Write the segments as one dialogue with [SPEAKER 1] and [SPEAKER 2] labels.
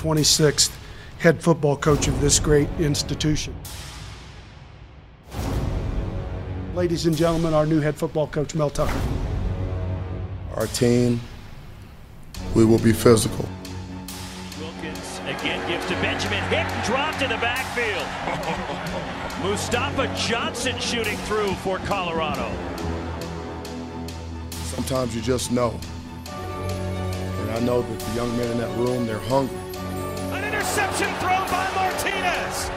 [SPEAKER 1] 26th head football coach of this great institution. Ladies and gentlemen, our new head football coach, Mel Tucker.
[SPEAKER 2] Our team, we will be physical.
[SPEAKER 3] Wilkins again gives to Benjamin. Hit and dropped in the backfield. Mustafa Johnson shooting through for Colorado.
[SPEAKER 2] Sometimes you just know. And I know that the young men in that room, they're hungry.
[SPEAKER 3] Interception thrown by Martinez.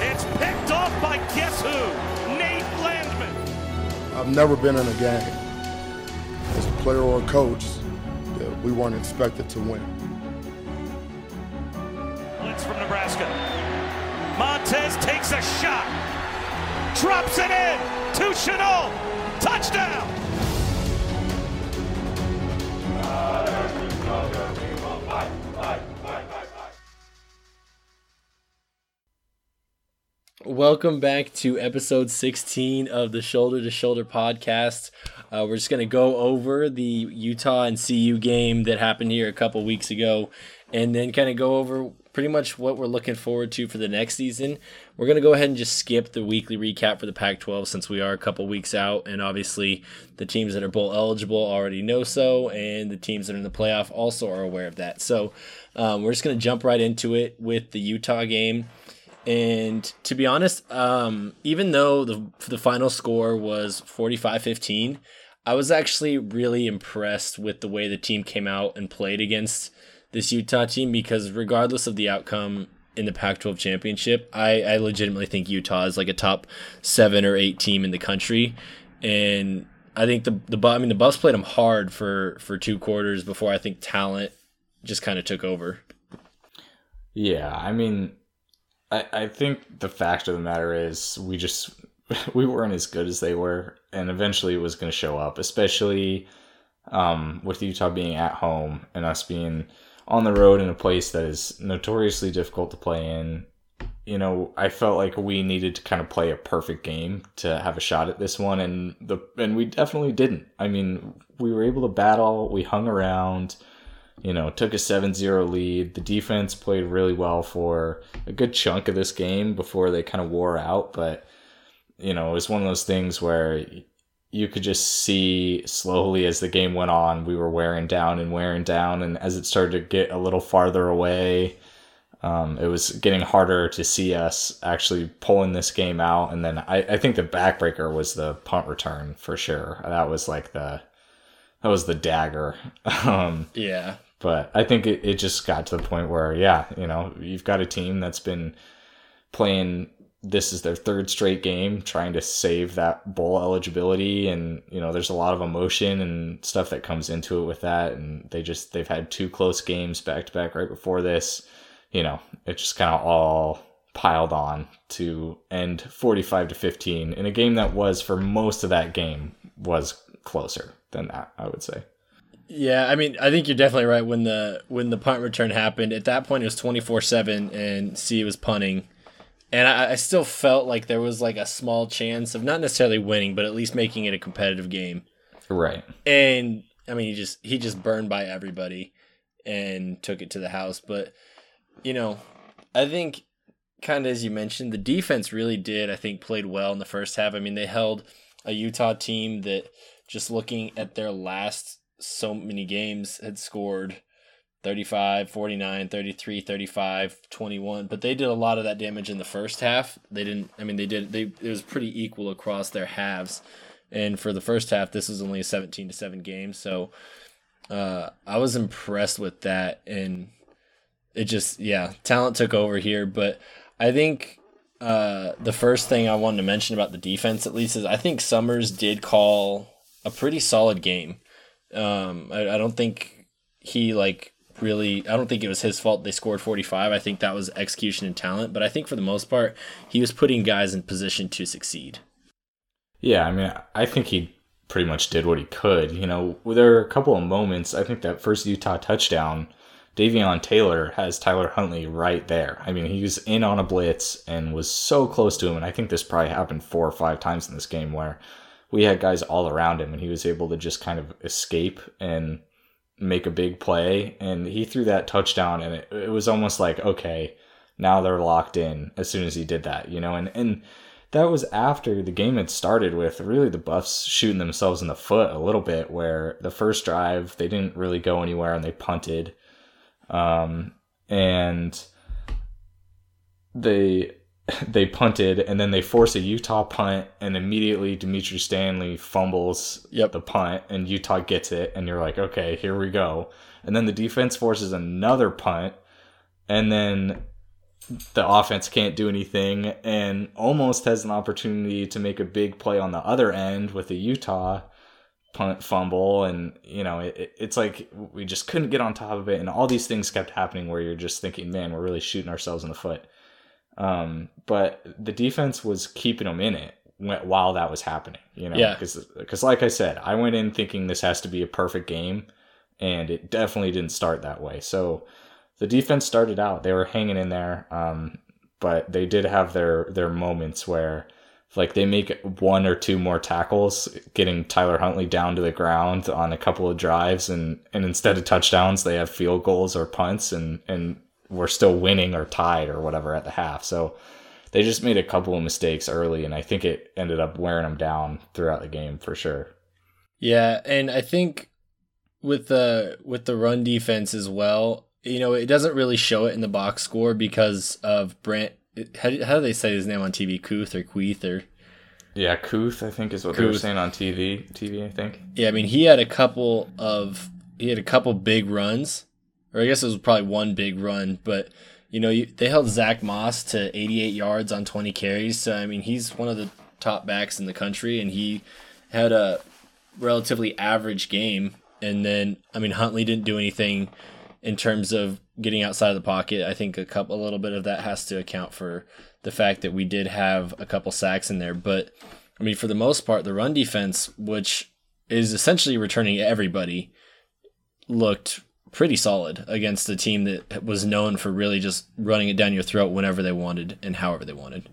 [SPEAKER 3] It's picked off by guess who? Nate Landman.
[SPEAKER 2] I've never been in a game as a player or a coach that we weren't expected to win.
[SPEAKER 3] Blitz from Nebraska. Montez takes a shot. Drops it in to Shenault. Touchdown.
[SPEAKER 4] Welcome back to episode 16 of the Shoulder to Shoulder podcast. Uh, we're just going to go over the Utah and CU game that happened here a couple weeks ago and then kind of go over pretty much what we're looking forward to for the next season. We're going to go ahead and just skip the weekly recap for the Pac 12 since we are a couple weeks out. And obviously, the teams that are bowl eligible already know so, and the teams that are in the playoff also are aware of that. So um, we're just going to jump right into it with the Utah game. And to be honest, um, even though the the final score was 45-15, I was actually really impressed with the way the team came out and played against this Utah team because regardless of the outcome in the Pac-12 championship, I, I legitimately think Utah is like a top seven or eight team in the country, and I think the the I mean the Buffs played them hard for for two quarters before I think talent just kind of took over.
[SPEAKER 5] Yeah, I mean, I, think the fact of the matter is we just we weren't as good as they were, and eventually it was going to show up, especially um, with Utah being at home and us being on the road in a place that is notoriously difficult to play in. You know, I felt like we needed to kind of play a perfect game to have a shot at this one, and the and we definitely didn't. I mean, we were able to battle, we hung around you know, took a 7-0 lead. The defense played really well for a good chunk of this game before they kind of wore out, but you know, it was one of those things where you could just see slowly as the game went on, we were wearing down and wearing down, and as it started to get a little farther away, um, it was getting harder to see us actually pulling this game out. And then I, I think the backbreaker was the punt return for sure. That was like the that was the dagger. um,
[SPEAKER 4] yeah.
[SPEAKER 5] But I think it, it just got to the point where, yeah, you know, you've got a team that's been playing this is their third straight game trying to save that bowl eligibility and you know there's a lot of emotion and stuff that comes into it with that and they just they've had two close games back to back right before this you know it just kind of all piled on to end 45 to 15 in a game that was for most of that game was closer than that i would say
[SPEAKER 4] yeah, I mean, I think you're definitely right. When the when the punt return happened, at that point it was 24 seven, and C was punting, and I, I, still felt like there was like a small chance of not necessarily winning, but at least making it a competitive game.
[SPEAKER 5] Right.
[SPEAKER 4] And I mean, he just he just burned by everybody, and took it to the house. But you know, I think kind of as you mentioned, the defense really did. I think played well in the first half. I mean, they held a Utah team that just looking at their last so many games had scored 35, 49, 33, 35, 21, but they did a lot of that damage in the first half. They didn't I mean they did they it was pretty equal across their halves. And for the first half this was only a 17 to 7 game, so uh, I was impressed with that and it just yeah, talent took over here, but I think uh, the first thing I wanted to mention about the defense at least is I think Summers did call a pretty solid game. Um, I, I don't think he like really I don't think it was his fault they scored 45. I think that was execution and talent, but I think for the most part he was putting guys in position to succeed.
[SPEAKER 5] Yeah, I mean I think he pretty much did what he could. You know, there are a couple of moments. I think that first Utah touchdown, Davion Taylor has Tyler Huntley right there. I mean, he was in on a blitz and was so close to him, and I think this probably happened four or five times in this game where we had guys all around him and he was able to just kind of escape and make a big play, and he threw that touchdown, and it, it was almost like okay, now they're locked in as soon as he did that, you know, and and that was after the game had started with really the Buffs shooting themselves in the foot a little bit, where the first drive they didn't really go anywhere and they punted, um, and they they punted and then they force a Utah punt and immediately Dimitri Stanley fumbles
[SPEAKER 4] Yep.
[SPEAKER 5] the punt and Utah gets it and you're like, okay, here we go. And then the defense forces another punt and then the offense can't do anything and almost has an opportunity to make a big play on the other end with the Utah punt fumble and you know it, it's like we just couldn't get on top of it and all these things kept happening where you're just thinking man we're really shooting ourselves in the foot um, but the defense was keeping them in it while that was happening you know?
[SPEAKER 4] Yeah.
[SPEAKER 5] because like i said i went in thinking this has to be a perfect game and it definitely didn't start that way. So the defense started out. They were hanging in there um, but they did have their their moments where like they make one or two more tackles getting Tyler Huntley down to the ground on a couple of drives and and instead of touchdowns they have field goals or punts and and we're still winning or tied or whatever at the half so they just made a couple of mistakes early and I think it ended up wearing them down throughout the game for sure
[SPEAKER 4] Yeah, and I think with the with the run defense as well, you know, it doesn't really show it in the box score because of Brant. How do, how do they say his name on TV? Kuth or Queeth or
[SPEAKER 5] yeah Kuth I think is what they were saying on TV TV I think
[SPEAKER 4] yeah. I mean, he had a couple of he had a couple big runs, or I guess it was probably one big run, but. You know, you, they held Zach Moss to 88 yards on 20 carries. So, I mean, he's one of the top backs in the country, and he had a relatively average game. And then, I mean, Huntley didn't do anything in terms of getting outside of the pocket. I think a couple, a little bit of that has to account for the fact that we did have a couple sacks in there. But I mean, for the most part, the run defense, which is essentially returning everybody, looked pretty solid against a team that was known for really just running it down your throat whenever they wanted and however they wanted.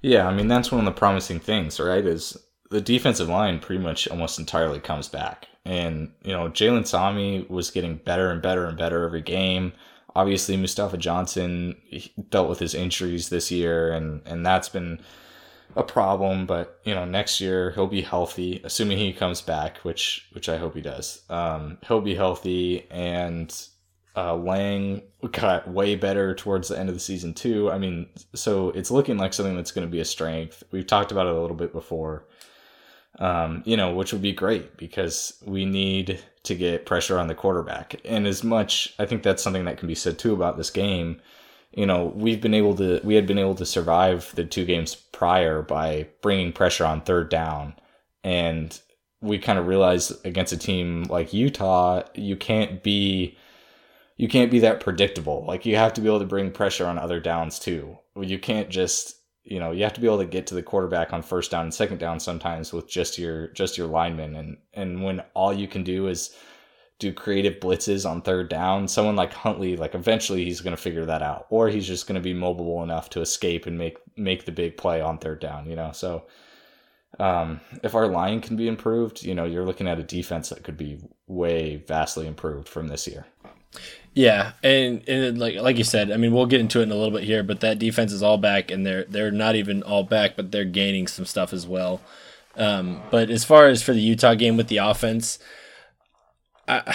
[SPEAKER 5] Yeah, I mean that's one of the promising things, right? Is the defensive line pretty much almost entirely comes back, and you know Jalen Sami was getting better and better and better every game. Obviously, Mustafa Johnson dealt with his injuries this year, and and that's been a problem. But you know next year he'll be healthy, assuming he comes back, which which I hope he does. Um, he'll be healthy, and uh, Lang got way better towards the end of the season too. I mean, so it's looking like something that's going to be a strength. We've talked about it a little bit before, um, you know, which would be great because we need to get pressure on the quarterback. And as much, I think that's something that can be said too about this game. You know, we've been able to, we had been able to survive the two games prior by bringing pressure on third down. And we kind of realized against a team like Utah, you can't be, you can't be that predictable. Like you have to be able to bring pressure on other downs too. You can't just you know you have to be able to get to the quarterback on first down and second down sometimes with just your just your linemen and and when all you can do is do creative blitzes on third down. Someone like Huntley like eventually he's going to figure that out or he's just going to be mobile enough to escape and make make the big play on third down you know? So um, if our line can be improved you know you're looking at a defense that could be way vastly improved from this year.
[SPEAKER 4] Yeah, and and like like you said, I mean, we'll get into it in a little bit here, but that defense is all back, and they're they're not even all back, but they're gaining some stuff as well. Um, but as far as for the Utah game with the offense, I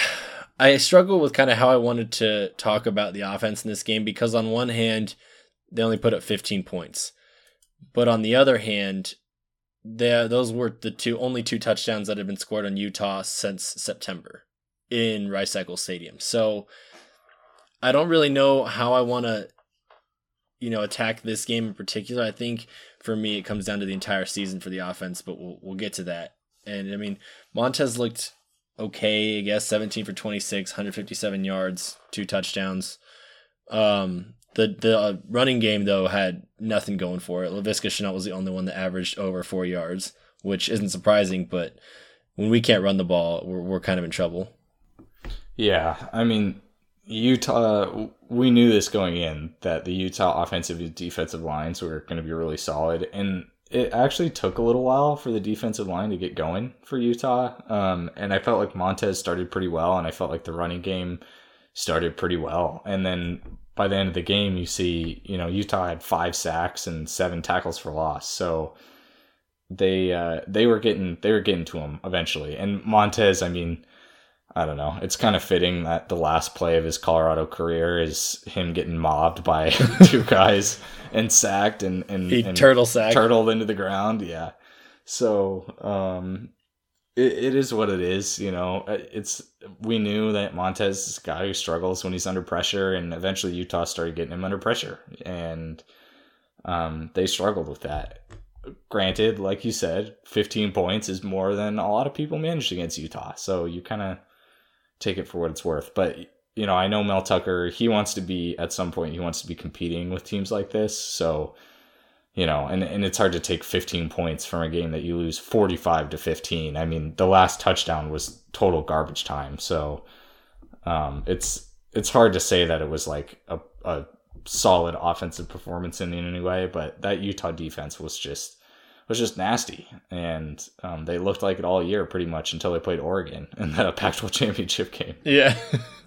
[SPEAKER 4] I struggle with kind of how I wanted to talk about the offense in this game because on one hand, they only put up 15 points, but on the other hand, they, those were the two only two touchdowns that have been scored on Utah since September in Rice Eccles Stadium. So I don't really know how I want to, you know, attack this game in particular. I think for me it comes down to the entire season for the offense, but we'll we'll get to that. And I mean, Montez looked okay, I guess 17 for 26, 157 yards, two touchdowns. Um, the the uh, running game though had nothing going for it. Laviska Shenault was the only one that averaged over four yards, which isn't surprising. But when we can't run the ball, we're we're kind of in trouble.
[SPEAKER 5] Yeah, I mean, Utah. We knew this going in that the Utah offensive and defensive lines were going to be really solid, and it actually took a little while for the defensive line to get going for Utah. Um, and I felt like Montez started pretty well, and I felt like the running game started pretty well. And then by the end of the game, you see, you know, Utah had five sacks and seven tackles for loss. So they uh, they were getting they were getting to him eventually. And Montez, I mean, I don't know. It's kind of fitting that the last play of his Colorado career is him getting mobbed by two guys and sacked and and,
[SPEAKER 4] He
[SPEAKER 5] and
[SPEAKER 4] turtle sacked.
[SPEAKER 5] turtled into the ground. Yeah. So um, it, it is what it is. You know, Uh, it's we knew that Montez is a guy who struggles when he's under pressure, and eventually Utah started getting him under pressure, and um, they struggled with that. Granted, like you said, 15 points is more than a lot of people managed against Utah. So you kind of take it for what it's worth. But you know, I know Mel Tucker. He wants to be at some point. He wants to be competing with teams like this. So you know, and and it's hard to take 15 points from a game that you lose 45 to 15. I mean, the last touchdown was total garbage time. So um, it's it's hard to say that it was like a, a solid offensive performance in any way, but that Utah defense was just was just nasty, and um, they looked like it all year pretty much until they played Oregon in the Pac-12 championship game.
[SPEAKER 4] Yeah.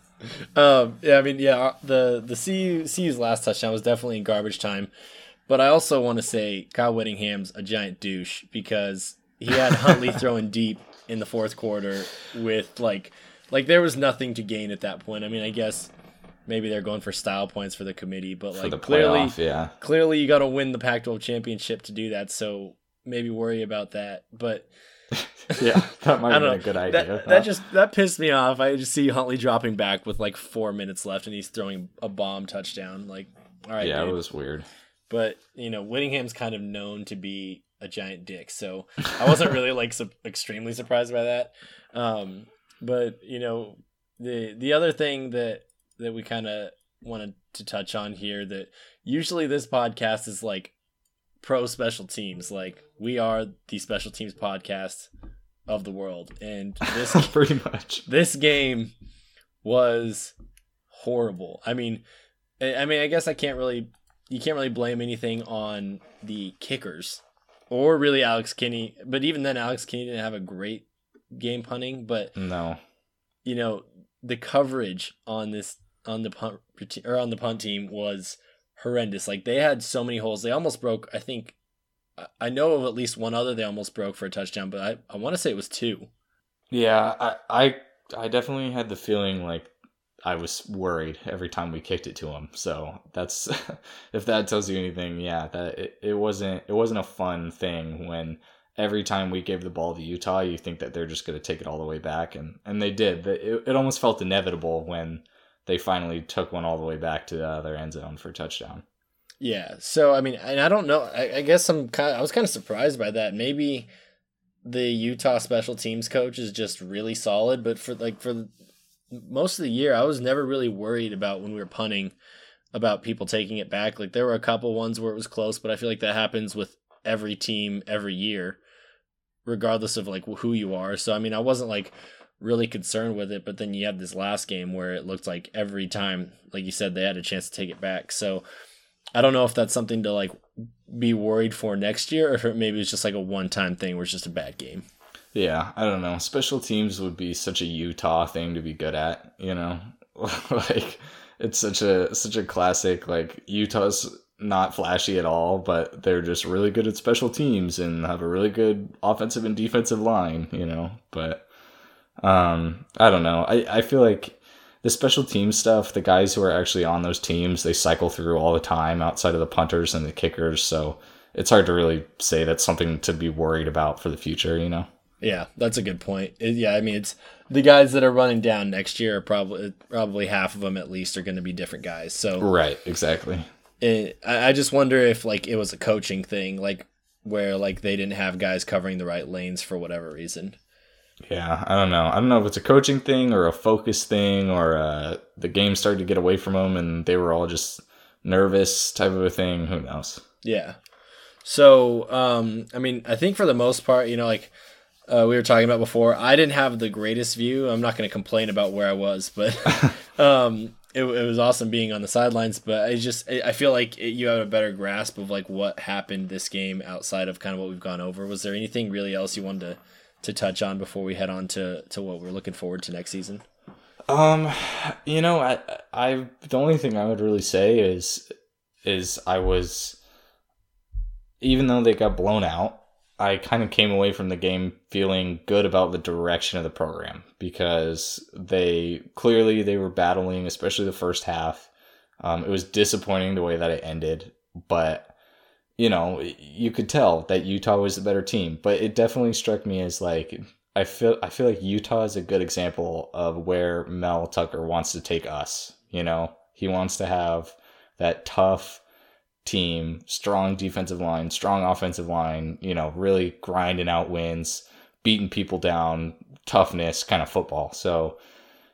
[SPEAKER 4] um, yeah, I mean, yeah, the the CU, CU's last touchdown was definitely in garbage time, but I also want to say Kyle Whittingham's a giant douche because he had Huntley throwing deep in the fourth quarter with like like there was nothing to gain at that point. I mean, I guess maybe they're going for style points for the committee, but like clearly
[SPEAKER 5] yeah.
[SPEAKER 4] clearly you got to win the Pac-12 championship to do that, so maybe worry about that. But
[SPEAKER 5] Yeah, that might
[SPEAKER 4] I
[SPEAKER 5] have
[SPEAKER 4] don't
[SPEAKER 5] been
[SPEAKER 4] know.
[SPEAKER 5] a good idea.
[SPEAKER 4] That,
[SPEAKER 5] huh?
[SPEAKER 4] that just that pissed me off. I just see Huntley dropping back with like four minutes left, and he's throwing a bomb touchdown. Like, all right,
[SPEAKER 5] yeah, it was weird.
[SPEAKER 4] But you know, Whittingham's kind of known to be a giant dick, so I wasn't really like su- extremely surprised by that. Um, but you know, the the other thing that that we kind of wanted to touch on here that usually this podcast is like pro special teams, like we are the special teams podcast of the world, and this
[SPEAKER 5] pretty much.
[SPEAKER 4] this game was horrible. I mean, I mean, I guess I can't really, you can't really blame anything on the kickers or really Alex Kinney. But even then, Alex Kinney didn't have a great game punting. But
[SPEAKER 5] No.
[SPEAKER 4] you know, the coverage on this on the punt or on the punt team was horrendous. Like they had so many holes. They almost broke. I think I- know of at least one other they almost broke for a touchdown, but I, I want to say it was two.
[SPEAKER 5] Yeah, I, I I definitely had the feeling like I was worried every time we kicked it to him. So that's if that tells you anything, yeah, that it, it wasn't it wasn't a fun thing when every time we gave the ball to Utah, you think that they're just going to take it all the way back, and and they did. It, it almost felt inevitable when they finally took one all the way back to the other end zone for a touchdown.
[SPEAKER 4] Yeah. So I mean, and I don't know. I, I guess I'm kind. Of, I was kind of surprised by that. Maybe the Utah special teams coach is just really solid, but for like for most of the year, I was never really worried about when we were punting about people taking it back. Like there were a couple ones where it was close, but I feel like that happens with every team every year, regardless of like who you are. So I mean, I wasn't like really concerned with it, but then you have this last game where it looked like every time, like you said, they had a chance to take it back. So I don't know if that's something to like be worried for next year, or if maybe it's just like a one time thing where it's just a bad game.
[SPEAKER 5] Yeah, I don't know. Special teams would be such a Utah thing to be good at, you know? like it's such a such a classic like Utah's not flashy at all, but they're just really good at special teams and have a really good offensive and defensive line, you know? But um I don't know. I I feel like the special team stuff, the guys who are actually on those teams, they cycle through all the time outside of the punters and the kickers, so it's hard to really say that's something to be worried about for the future, you know?
[SPEAKER 4] Yeah, that's a good point. It- yeah, I mean, it's the guys that are running down next year are probably probably half of them at least are going to be different guys. So
[SPEAKER 5] Right, exactly.
[SPEAKER 4] it, I, I just wonder if like it was a coaching thing, like where like they didn't have guys covering the right lanes for whatever reason.
[SPEAKER 5] Yeah, I don't know. I don't know if it's a coaching thing or a focus thing or uh, the game started to get away from them and they were all just nervous type of a thing. Who knows?
[SPEAKER 4] Yeah. So, um, I mean, I think for the most part, you know, like uh, we were talking about before, I didn't have the greatest view. I'm not going to complain about where I was, but um, it, it was awesome being on the sidelines, but I just I feel like it, you have a better grasp of like what happened this game outside of kind of what we've gone over. Was there anything really else you wanted to to touch on before we head on to to what we're looking forward to next season?
[SPEAKER 5] Um, you know, I I the only thing I would really say is is I was even though they got blown out, I kind of came away from the game feeling good about the direction of the program because they clearly they were battling, especially the first half. Um, it was disappointing the way that it ended, but you know you could tell that Utah was the better team. But it definitely struck me as like I feel I feel like Utah is a good example of where Mel Tucker wants to take us. You know, he wants to have that tough team, strong defensive line, strong offensive line, you know, really grinding out wins, beating people down, toughness kind of football. So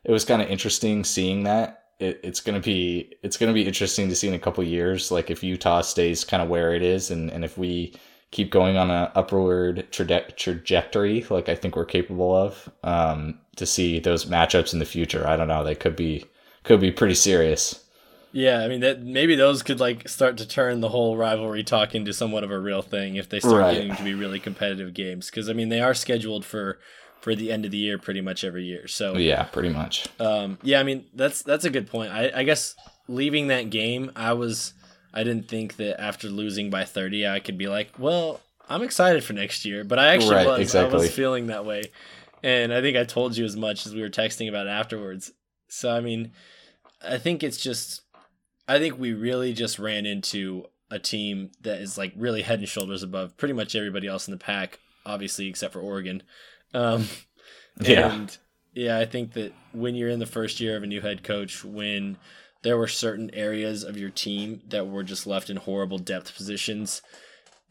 [SPEAKER 5] it was kind of interesting seeing that. It, it's gonna be it's gonna be interesting to see in a couple years, like if Utah stays kind of where it is, and and if we keep going on an upward traje- trajectory, like I think we're capable of, um, to see those matchups in the future. I don't know; they could be could be pretty serious.
[SPEAKER 4] Yeah, I mean that maybe those could like start to turn the whole rivalry talk into somewhat of a real thing if they start
[SPEAKER 5] Right.
[SPEAKER 4] getting to be really competitive games. Because I mean they are scheduled for for the end of the year pretty much every year. So
[SPEAKER 5] Yeah, pretty much.
[SPEAKER 4] um, yeah, I mean that's that's a good point. I, I guess leaving that game, I was I didn't think that after losing by thirty, I could be like, well, I'm excited for next year. But I actually
[SPEAKER 5] Right,
[SPEAKER 4] was. I was feeling that way, and I think I told you as much as we were texting about it afterwards. So I mean, I think it's just, I think we really just ran into a team that is like really head and shoulders above pretty much everybody else in the Pac, obviously except for Oregon. Um,
[SPEAKER 5] Yeah.
[SPEAKER 4] and yeah, I think that when you're in the first year of a new head coach, when there were certain areas of your team that were just left in horrible depth positions,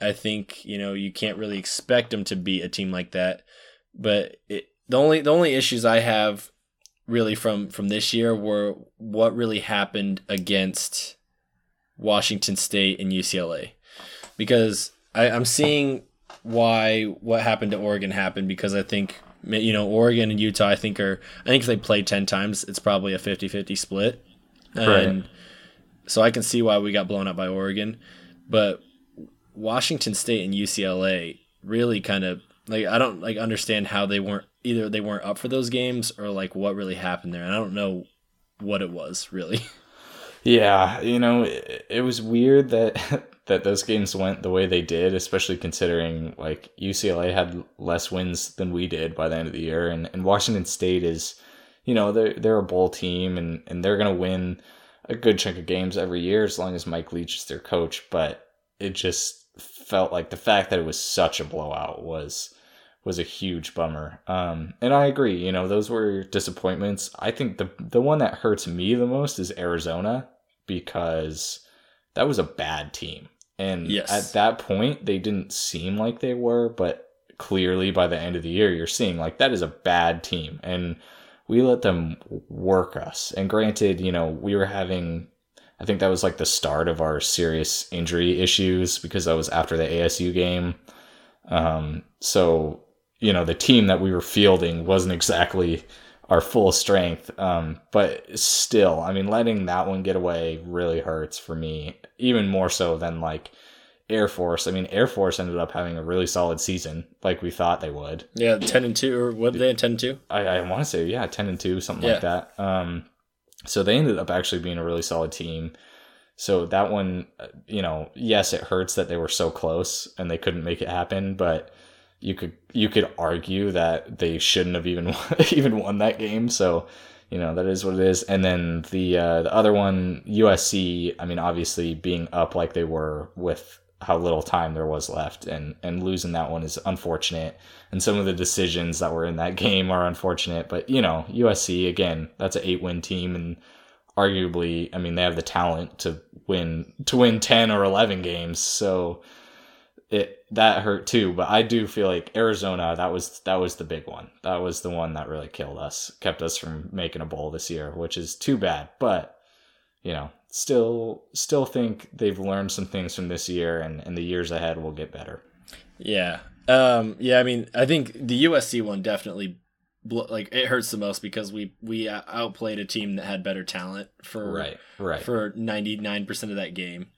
[SPEAKER 4] I think you know you can't really expect them to beat a team like that. But it, the only the only issues I have really from from this year were what really happened against Washington State and UCLA, because I, I'm seeing why what happened to Oregon happened because I think you know Oregon and Utah I think are I think if they play 10 times it's probably a 50-50 split. And so I can see why we got blown up by Oregon, but Washington State and UCLA really kind of like I don't like understand how they weren't either they weren't up for those games or like what really happened there. And I don't know what it was really.
[SPEAKER 5] Yeah, you know, it, it was weird that that those games went the way they did, especially considering like UCLA had less wins than we did by the end of the year, and, and Washington State is, you know, they're they're a bowl team and and they're gonna win a good chunk of games every year as long as Mike Leach is their coach. But it just felt like the fact that it was such a blowout was was a huge bummer. Um, and I agree, you know, those were disappointments. I think the the one that hurts me the most is Arizona because that was a bad team. And
[SPEAKER 4] Yes.
[SPEAKER 5] at that point they didn't seem like they were, but clearly by the end of the year you're seeing like that is a bad team and we let them work us. And granted, you know, we were having I think that was like the start of our serious injury issues because that was after the ASU game. Um, so you know the team that we were fielding wasn't exactly our full strength. Um, but still, I mean, letting that one get away really hurts for me, even more so than like Air Force. I mean, Air Force ended up having a really solid season, like we thought they would.
[SPEAKER 4] yeah, ten and two or what did they ten and two?
[SPEAKER 5] I, I want to say, yeah, 10 and 2, something like that. Um, so they ended up actually being a really solid team. So that one, uh, you know, yes, it hurts that they were so close and they couldn't make it happen, but you could you could argue that they shouldn't have even even won that game. So, you know, that is what it is. And then the uh, the other one, USC. I mean, obviously being up like they were with how little time there was left, and and losing that one is unfortunate. And some of the decisions that were in that game are unfortunate. But you know, USC again, that's an eight win team, and arguably, I mean, they have the talent to win to win ten or eleven games. So it that hurt too. But I do feel like Arizona that was that was the big one. That was the one that really killed us, kept us from making a bowl this year, which is too bad. But you know, still still think they've learned some things from this year, and and the years ahead will get better.
[SPEAKER 4] Yeah. Um, yeah, I mean, I think the USC one definitely like it hurts the most because we we outplayed a team that had better talent for
[SPEAKER 5] right, right.
[SPEAKER 4] for 99% of that game.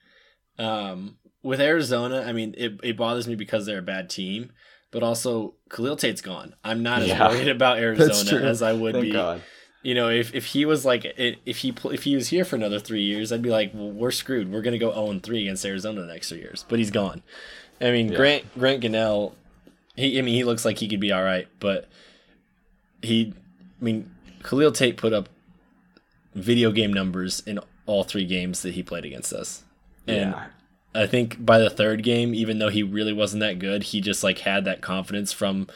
[SPEAKER 4] Um, with Arizona, I mean, it, it bothers me because they're a bad team, but also Khalil Tate's gone. I'm not as
[SPEAKER 5] Yeah.
[SPEAKER 4] worried about Arizona as I would
[SPEAKER 5] Thank
[SPEAKER 4] be.
[SPEAKER 5] God.
[SPEAKER 4] You know, if, if he was like if he if he was here for another three years, I'd be like, well, we're screwed. We're gonna go zero and three against Arizona the next three years. But he's gone. I mean,
[SPEAKER 5] Yeah.
[SPEAKER 4] Grant Grant Gunnell, he I mean he looks like he could be all right, but he, I mean, Khalil Tate put up video game numbers in all three games that he played against us, and
[SPEAKER 5] yeah.
[SPEAKER 4] I think by the third game, even though he really wasn't that good, he just like had that confidence from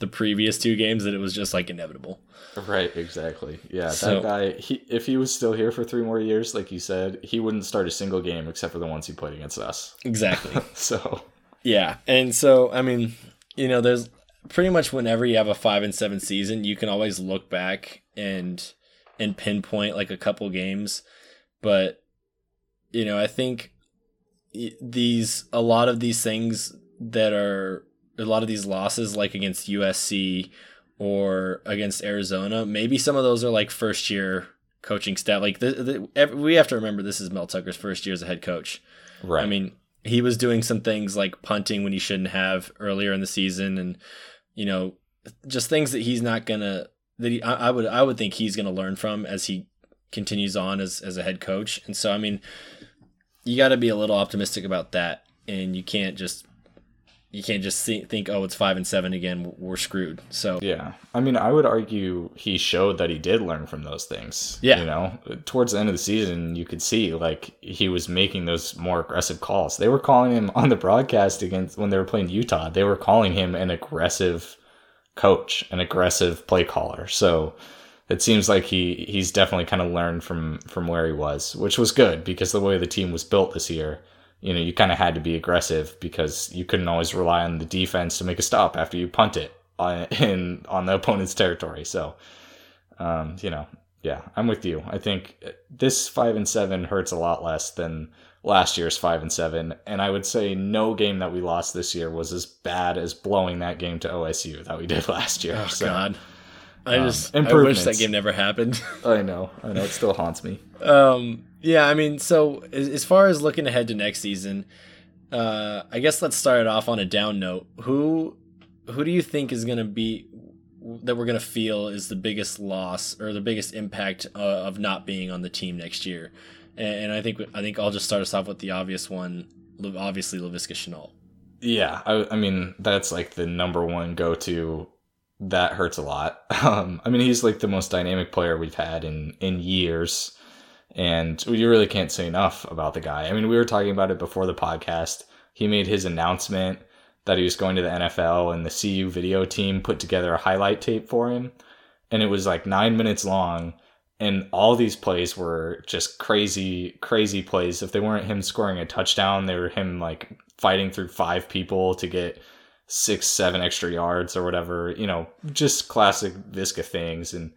[SPEAKER 4] the previous two games that it was just like inevitable.
[SPEAKER 5] Right, exactly. Yeah,
[SPEAKER 4] So-
[SPEAKER 5] that guy. He, if he was still here for three more years, like you said, he wouldn't start a single game except for the ones he played against us.
[SPEAKER 4] Exactly.
[SPEAKER 5] So,
[SPEAKER 4] yeah, and so I mean, you know, there's pretty much whenever you have a five and seven season, you can always look back and and pinpoint like a couple games, but you know, I think these a lot of these things that are a lot of these losses like against USC or against Arizona, maybe some of those are like first year coaching staff. Like the, the, ev- we have to remember this is Mel Tucker's first year as a head coach.
[SPEAKER 5] right.
[SPEAKER 4] I mean, he was doing some things like punting when he shouldn't have earlier in the season, and you know, just things that he's not gonna that he I, I would I would think he's gonna learn from as he continues on as as a head coach. And so, I mean, you got to be a little optimistic about that, and you can't just you can't just see, think, oh, it's five and seven again, we're screwed. So
[SPEAKER 5] Yeah. I mean, I would argue he showed that he did learn from those things.
[SPEAKER 4] Yeah.
[SPEAKER 5] You know, towards the end of the season, you could see like he was making those more aggressive calls. They were calling him on the broadcast against when they were playing Utah, they were calling him an aggressive coach, an aggressive play caller. So it seems like he he's definitely kind of learned from from where he was, which was good because the way the team was built this year, you know, you kind of had to be aggressive because you couldn't always rely on the defense to make a stop after you punt it on in on the opponent's territory. So, um, you know, yeah, I'm with you. I think this five and seven hurts a lot less than last year's five and seven, and I would say no game that we lost this year was as bad as blowing that game to OSU that we did last year.
[SPEAKER 4] oh
[SPEAKER 5] So,
[SPEAKER 4] god, I
[SPEAKER 5] um,
[SPEAKER 4] just I wish that game never happened.
[SPEAKER 5] I know, I know, it still haunts me.
[SPEAKER 4] Um, yeah, I mean, so as, as far as looking ahead to next season, uh, I guess let's start it off on a down note. Who, who do you think is going to be that we're going to feel is the biggest loss or the biggest impact uh, of not being on the team next year? And, and I think I think I'll just start us off with the obvious one. Obviously, Laviska Shenault.
[SPEAKER 5] Yeah, I, I mean that's like the number one go to. That hurts a lot. Um, I mean he's like the most dynamic player we've had in in years, and you really can't say enough about the guy. I mean we were talking about it before the podcast. He made his announcement that he was going to the NFL, and the CU video team put together a highlight tape for him, and it was like nine minutes long. And all these plays were just crazy, crazy plays. If they weren't him scoring a touchdown, they were him like fighting through five people to get six, seven extra yards or whatever. You know, just classic Viska things. And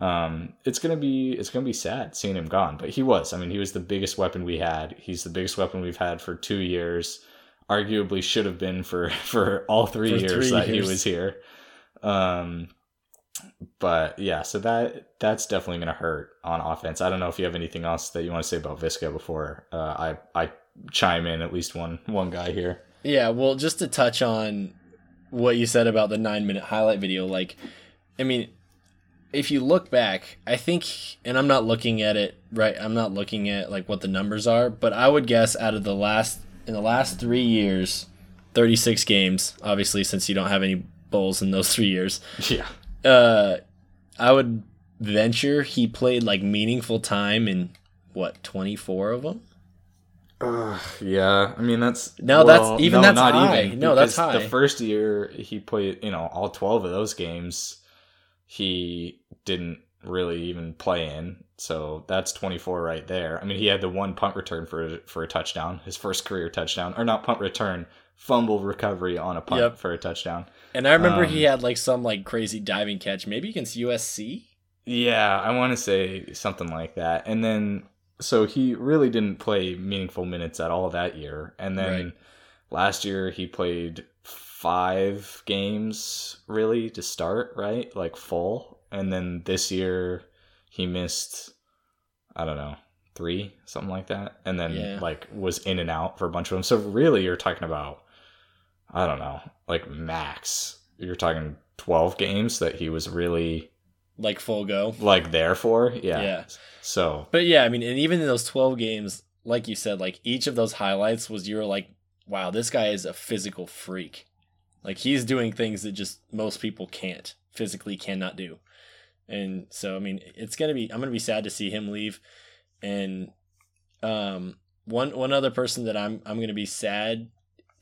[SPEAKER 5] um, it's gonna be it's gonna be sad seeing him gone. But he was. I mean, he was the biggest weapon we had. He's the biggest weapon we've had for two years. Arguably, should have been for for all three
[SPEAKER 4] For
[SPEAKER 5] years
[SPEAKER 4] three
[SPEAKER 5] that
[SPEAKER 4] years.
[SPEAKER 5] he was here. Um, but yeah, so that that's definitely going to hurt on offense. I don't know if you have anything else that you want to say about Viska before uh, I I chime in at least one one guy here.
[SPEAKER 4] Yeah, well, just to touch on what you said about the nine minute highlight video, like, I mean, if you look back, I think, and I'm not looking at it right, I'm not looking at like what the numbers are, but I would guess out of the last, in the last three years, 36 games, obviously, since you don't have any bowls in those three years,
[SPEAKER 5] Yeah,
[SPEAKER 4] uh, I would venture he played like meaningful time in what, 24 of them?
[SPEAKER 5] Yeah. I mean that's
[SPEAKER 4] No, that's- even that's not high. No, that's high.
[SPEAKER 5] The first year he played, you know, all twelve of those games, he didn't really even play in. So that's twenty four right there. I mean, he had the one punt return for for a touchdown, his first career touchdown, or not punt return, fumble recovery on a punt
[SPEAKER 4] Yep.
[SPEAKER 5] for a touchdown.
[SPEAKER 4] And I remember he
[SPEAKER 5] Um,
[SPEAKER 4] had like some like crazy diving catch, maybe against USC.
[SPEAKER 5] Yeah, I want to say something like that. And then, so he really didn't play meaningful minutes at all that year. And then
[SPEAKER 4] Right.
[SPEAKER 5] last year he played five games really to start, right? Like full. And then this year he missed I don't know, three, something like that. And then
[SPEAKER 4] Yeah.
[SPEAKER 5] like was in and out for a bunch of them. So really you're talking about I don't know, like max. You're talking 12 games that he was really
[SPEAKER 4] like full go.
[SPEAKER 5] like there for. Yeah.
[SPEAKER 4] Yeah.
[SPEAKER 5] So
[SPEAKER 4] But yeah, I mean, and even in those 12 games, like you said, like each of those highlights was you were like, wow, this guy is a physical freak. Like he's doing things that just most people can't, physically cannot do. And so, I mean, it's going to be, I'm going to be sad to see him leave. And um, one, one other person that I'm, I'm going to be sad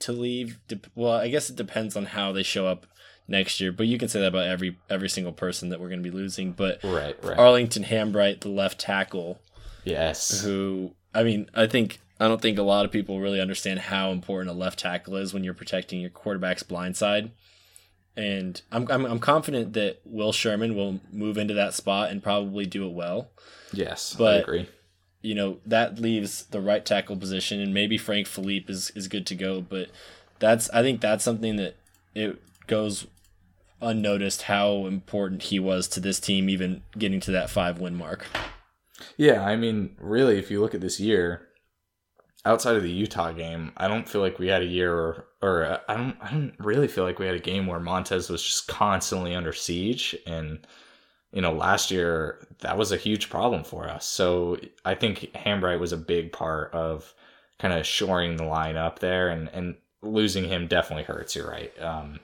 [SPEAKER 4] to leave. Well, I guess it depends on how they show up next year, but you can say that about every, every single person that we're going to be losing. But
[SPEAKER 5] right, right.
[SPEAKER 4] Arlington Hambright, the left tackle,
[SPEAKER 5] yes.
[SPEAKER 4] who I mean, I think I don't think a lot of people really understand how important a left tackle is when you're protecting your quarterback's blind side. And I'm I'm, I'm confident that Will Sherman will move into that spot and probably do it well.
[SPEAKER 5] Yes.
[SPEAKER 4] but, I
[SPEAKER 5] agree.
[SPEAKER 4] You know that leaves the right tackle position, and maybe Frank Fillip is is good to go. But that's I think that's something that it goes unnoticed how important he was to this team, even getting to that five win mark.
[SPEAKER 5] Yeah, I mean, really, if you look at this year, outside of the Utah game, I don't feel like we had a year, or, or uh, I don't, I don't really feel like we had a game where Montez was just constantly under siege, and you know, last year that was a huge problem for us. So I think Hambright was a big part of kind of shoring the line up there, and and losing him definitely hurts. You're right. Um,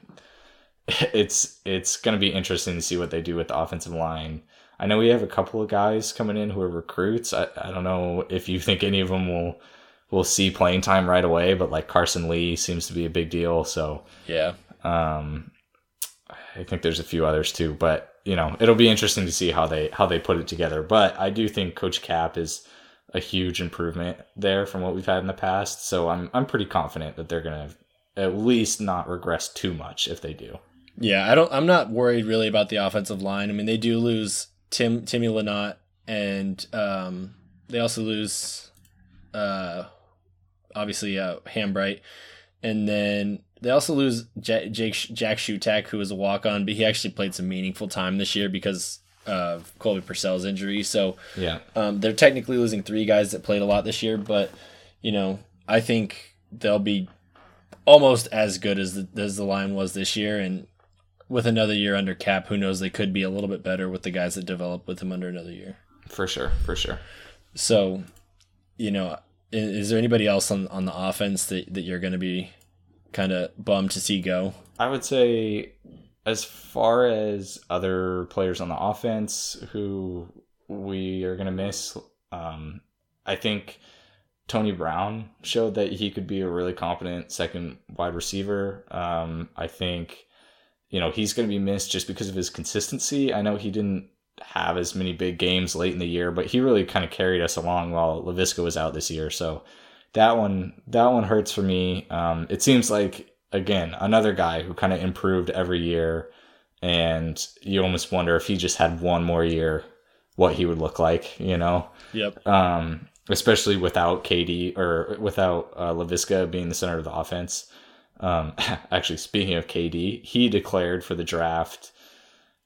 [SPEAKER 5] it's it's going to be interesting to see what they do with the offensive line. I know we have a couple of guys coming in who are recruits. I, I don't know if you think any of them will will see playing time right away, but like Carson Lee seems to be a big deal. So
[SPEAKER 4] Yeah,
[SPEAKER 5] um, I think there's a few others too, but you know it'll be interesting to see how they how they put it together. But I do think Coach Kap is a huge improvement there from what we've had in the past. So I'm I'm pretty confident that they're gonna at least not regress too much if they do.
[SPEAKER 4] Yeah, I don't. I'm not worried really about the offensive line. I mean, they do lose Tim Timmy Lynott, and um, they also lose, uh, obviously uh, Hambright, and then they also lose Jack, Jake Jack Shutak, who was a walk on, but he actually played some meaningful time this year because of Colby Pursell's injury. So
[SPEAKER 5] Yeah.
[SPEAKER 4] um, they're technically losing three guys that played a lot this year, but you know, I think they'll be almost as good as the, as the line was this year, and with another year under Kap, who knows? They could be a little bit better with the guys that develop with him under another year.
[SPEAKER 5] For sure, for sure.
[SPEAKER 4] So, you know, is there anybody else on on the offense that that you're going to be kind of bummed to see go?
[SPEAKER 5] I would say, as far as other players on the offense who we are going to miss, um, I think Tony Brown showed that he could be a really competent second wide receiver. Um, I think, you know, he's going to be missed just because of his consistency. I know he didn't have as many big games late in the year, but he really kind of carried us along while Laviska was out this year. So that one, that one hurts for me. Um, it seems like again another guy who kind of improved every year, and you almost wonder if he just had one more year, what he would look like. You know,
[SPEAKER 4] Yep.
[SPEAKER 5] um, especially without KD or without uh, Laviska being the center of the offense. Um, actually, speaking of KD, he declared for the draft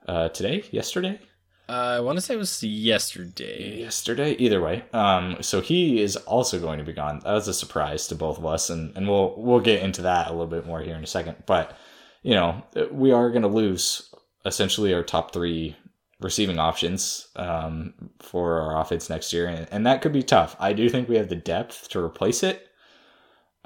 [SPEAKER 5] uh, today, yesterday,
[SPEAKER 4] Uh, I want to say it was yesterday.
[SPEAKER 5] yesterday. Either way, um, so he is also going to be gone. That was a surprise to both of us, and and we'll we'll get into that a little bit more here in a second. But you know, we are going to lose essentially our top three receiving options um, for our offense next year, and, and that could be tough. I do think we have the depth to replace it.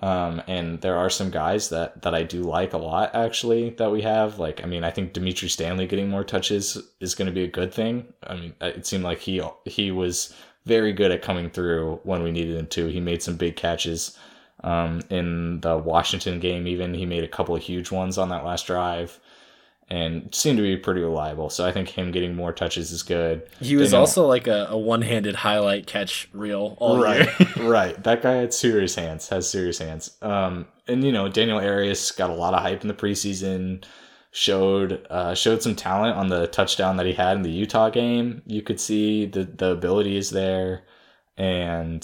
[SPEAKER 5] Um, and there are some guys that, that I do like a lot actually that we have. Like, I mean, I think Dimitri Stanley getting more touches is going to be a good thing. I mean, it seemed like he he was very good at coming through when we needed him to. He made some big catches um, in the Washington game. Even he made a couple of huge ones on that last drive, and seemed to be pretty reliable. So I think him getting more touches is good.
[SPEAKER 4] He was
[SPEAKER 5] Daniel-
[SPEAKER 4] also like a, a one-handed highlight catch reel all
[SPEAKER 5] right,
[SPEAKER 4] year.
[SPEAKER 5] right. That guy had serious hands. Has serious hands. Um, and you know, Daniel Arias got a lot of hype in the preseason. Showed uh, showed some talent on the touchdown that he had in the Utah game. You could see the the ability is there, and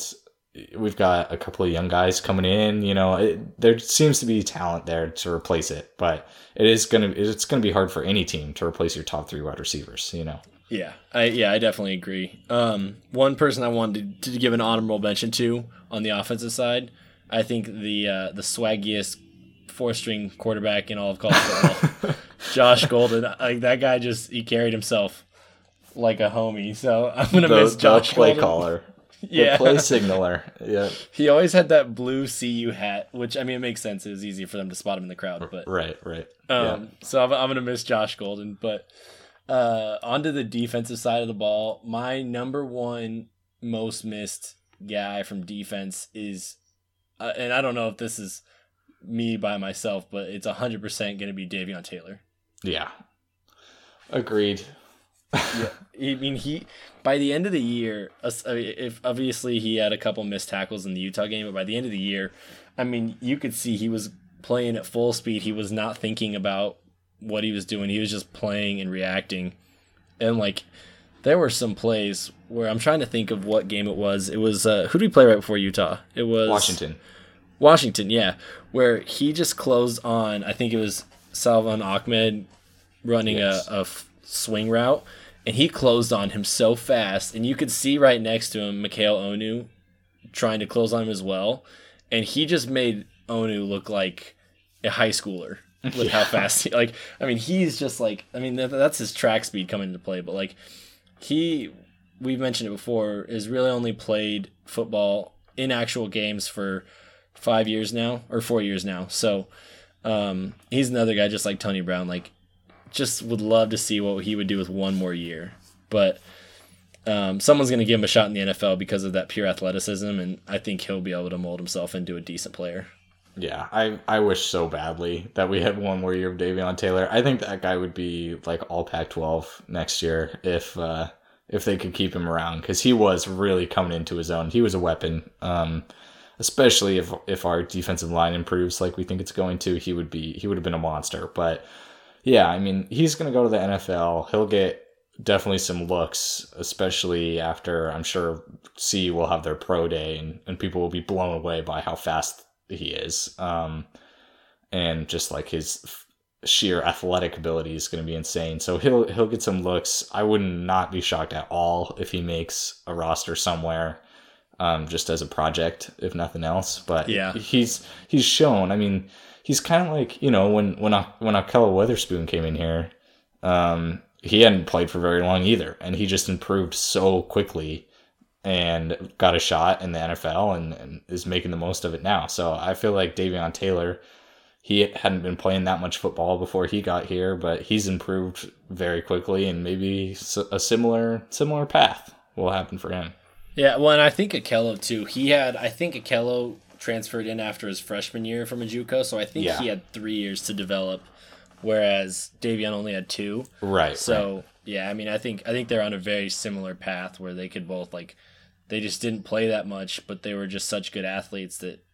[SPEAKER 5] we've got a couple of young guys coming in. You know, it, there seems to be talent there to replace it, but it is gonna it's gonna be hard for any team to replace your top three wide receivers. You know.
[SPEAKER 4] Yeah, I yeah I definitely agree. Um, one person I wanted to, to give an honorable mention to on the offensive side, I think the uh, the swaggiest four string quarterback in all of college football, Josh Golden. Like that guy just he carried himself like a homie. So I'm gonna
[SPEAKER 5] The,
[SPEAKER 4] miss
[SPEAKER 5] the
[SPEAKER 4] Josh
[SPEAKER 5] play
[SPEAKER 4] Golden.
[SPEAKER 5] caller,
[SPEAKER 4] Yeah.
[SPEAKER 5] the play signaler. Yeah,
[SPEAKER 4] He always had that blue CU hat, which I mean it makes sense. It was easy for them to spot him in the crowd, but
[SPEAKER 5] right, right.
[SPEAKER 4] Um, So I'm, I'm gonna miss Josh Golden, but uh, onto the defensive side of the ball. My number one most missed guy from defense is, uh, and I don't know if this is me by myself, but it's hundred percent gonna be Davion Taylor.
[SPEAKER 5] yeah, yeah.
[SPEAKER 4] I mean, he by the end of the year, us- I mean, if obviously he had a couple missed tackles in the Utah game, but by the end of the year, I mean, you could see he was playing at full speed. He was not thinking about what he was doing. He was just playing and reacting. And like, there were some plays where I'm trying to think of what game it was. It was uh, who did we play right before Utah? It was
[SPEAKER 5] Washington.
[SPEAKER 4] Washington, yeah, where he just closed on. I think it was Salvon Ahmed running
[SPEAKER 5] Yes.
[SPEAKER 4] a, a f- swing route, and he closed on him so fast, and you could see right next to him Mikial Onu trying to close on him as well, and he just made Onu look like a high schooler with how fast he like. I mean, he's just like I mean that, that's his track speed coming into play, but like he we've mentioned it before is really only played football in actual games for five years now or four years now. So um, he's another guy just like Tony Brown. Like, just would love to see what he would do with one more year. But um, someone's going to give him a shot in the NFL because of that pure athleticism, and I think he'll be able to mold himself into a decent player.
[SPEAKER 5] Yeah, I, I wish so badly that we had one more year of Davion Taylor. I think that guy would be like all Pac-12 next year if uh, if they could keep him around because he was really coming into his own. He was a weapon, um, especially if if our defensive line improves like we think it's going to. He would be he would have been a monster. But yeah, I mean he's going to go to the NFL. He'll get definitely some looks, especially after I'm sure C will have their pro day and, and people will be blown away by how fast he is. Um, and just like his f- sheer athletic ability is going to be insane. So he'll he'll get some looks. I would not be shocked at all if he makes a roster somewhere, um, just as a project, if nothing else. But
[SPEAKER 4] Yeah.
[SPEAKER 5] he's he's shown. I mean, he's kind of like you know when when A- when Ahkello Witherspoon came in here, um, he hadn't played for very long either, and he just improved so quickly and got a shot in the NFL and, and is making the most of it now. So I feel like Davion Taylor, he hadn't been playing that much football before he got here, but he's improved very quickly, and maybe a similar similar path will happen for him.
[SPEAKER 4] Yeah, well, and I think Ahkello too. He had, I think Ahkello transferred in after his freshman year from a JUCO, so I think
[SPEAKER 5] Yeah.
[SPEAKER 4] he had three years to develop, whereas Davion only had two.
[SPEAKER 5] Right.
[SPEAKER 4] So
[SPEAKER 5] right.
[SPEAKER 4] yeah, I mean, I think I think they're on a very similar path where they could both like, they just didn't play that much, but they were just such good athletes that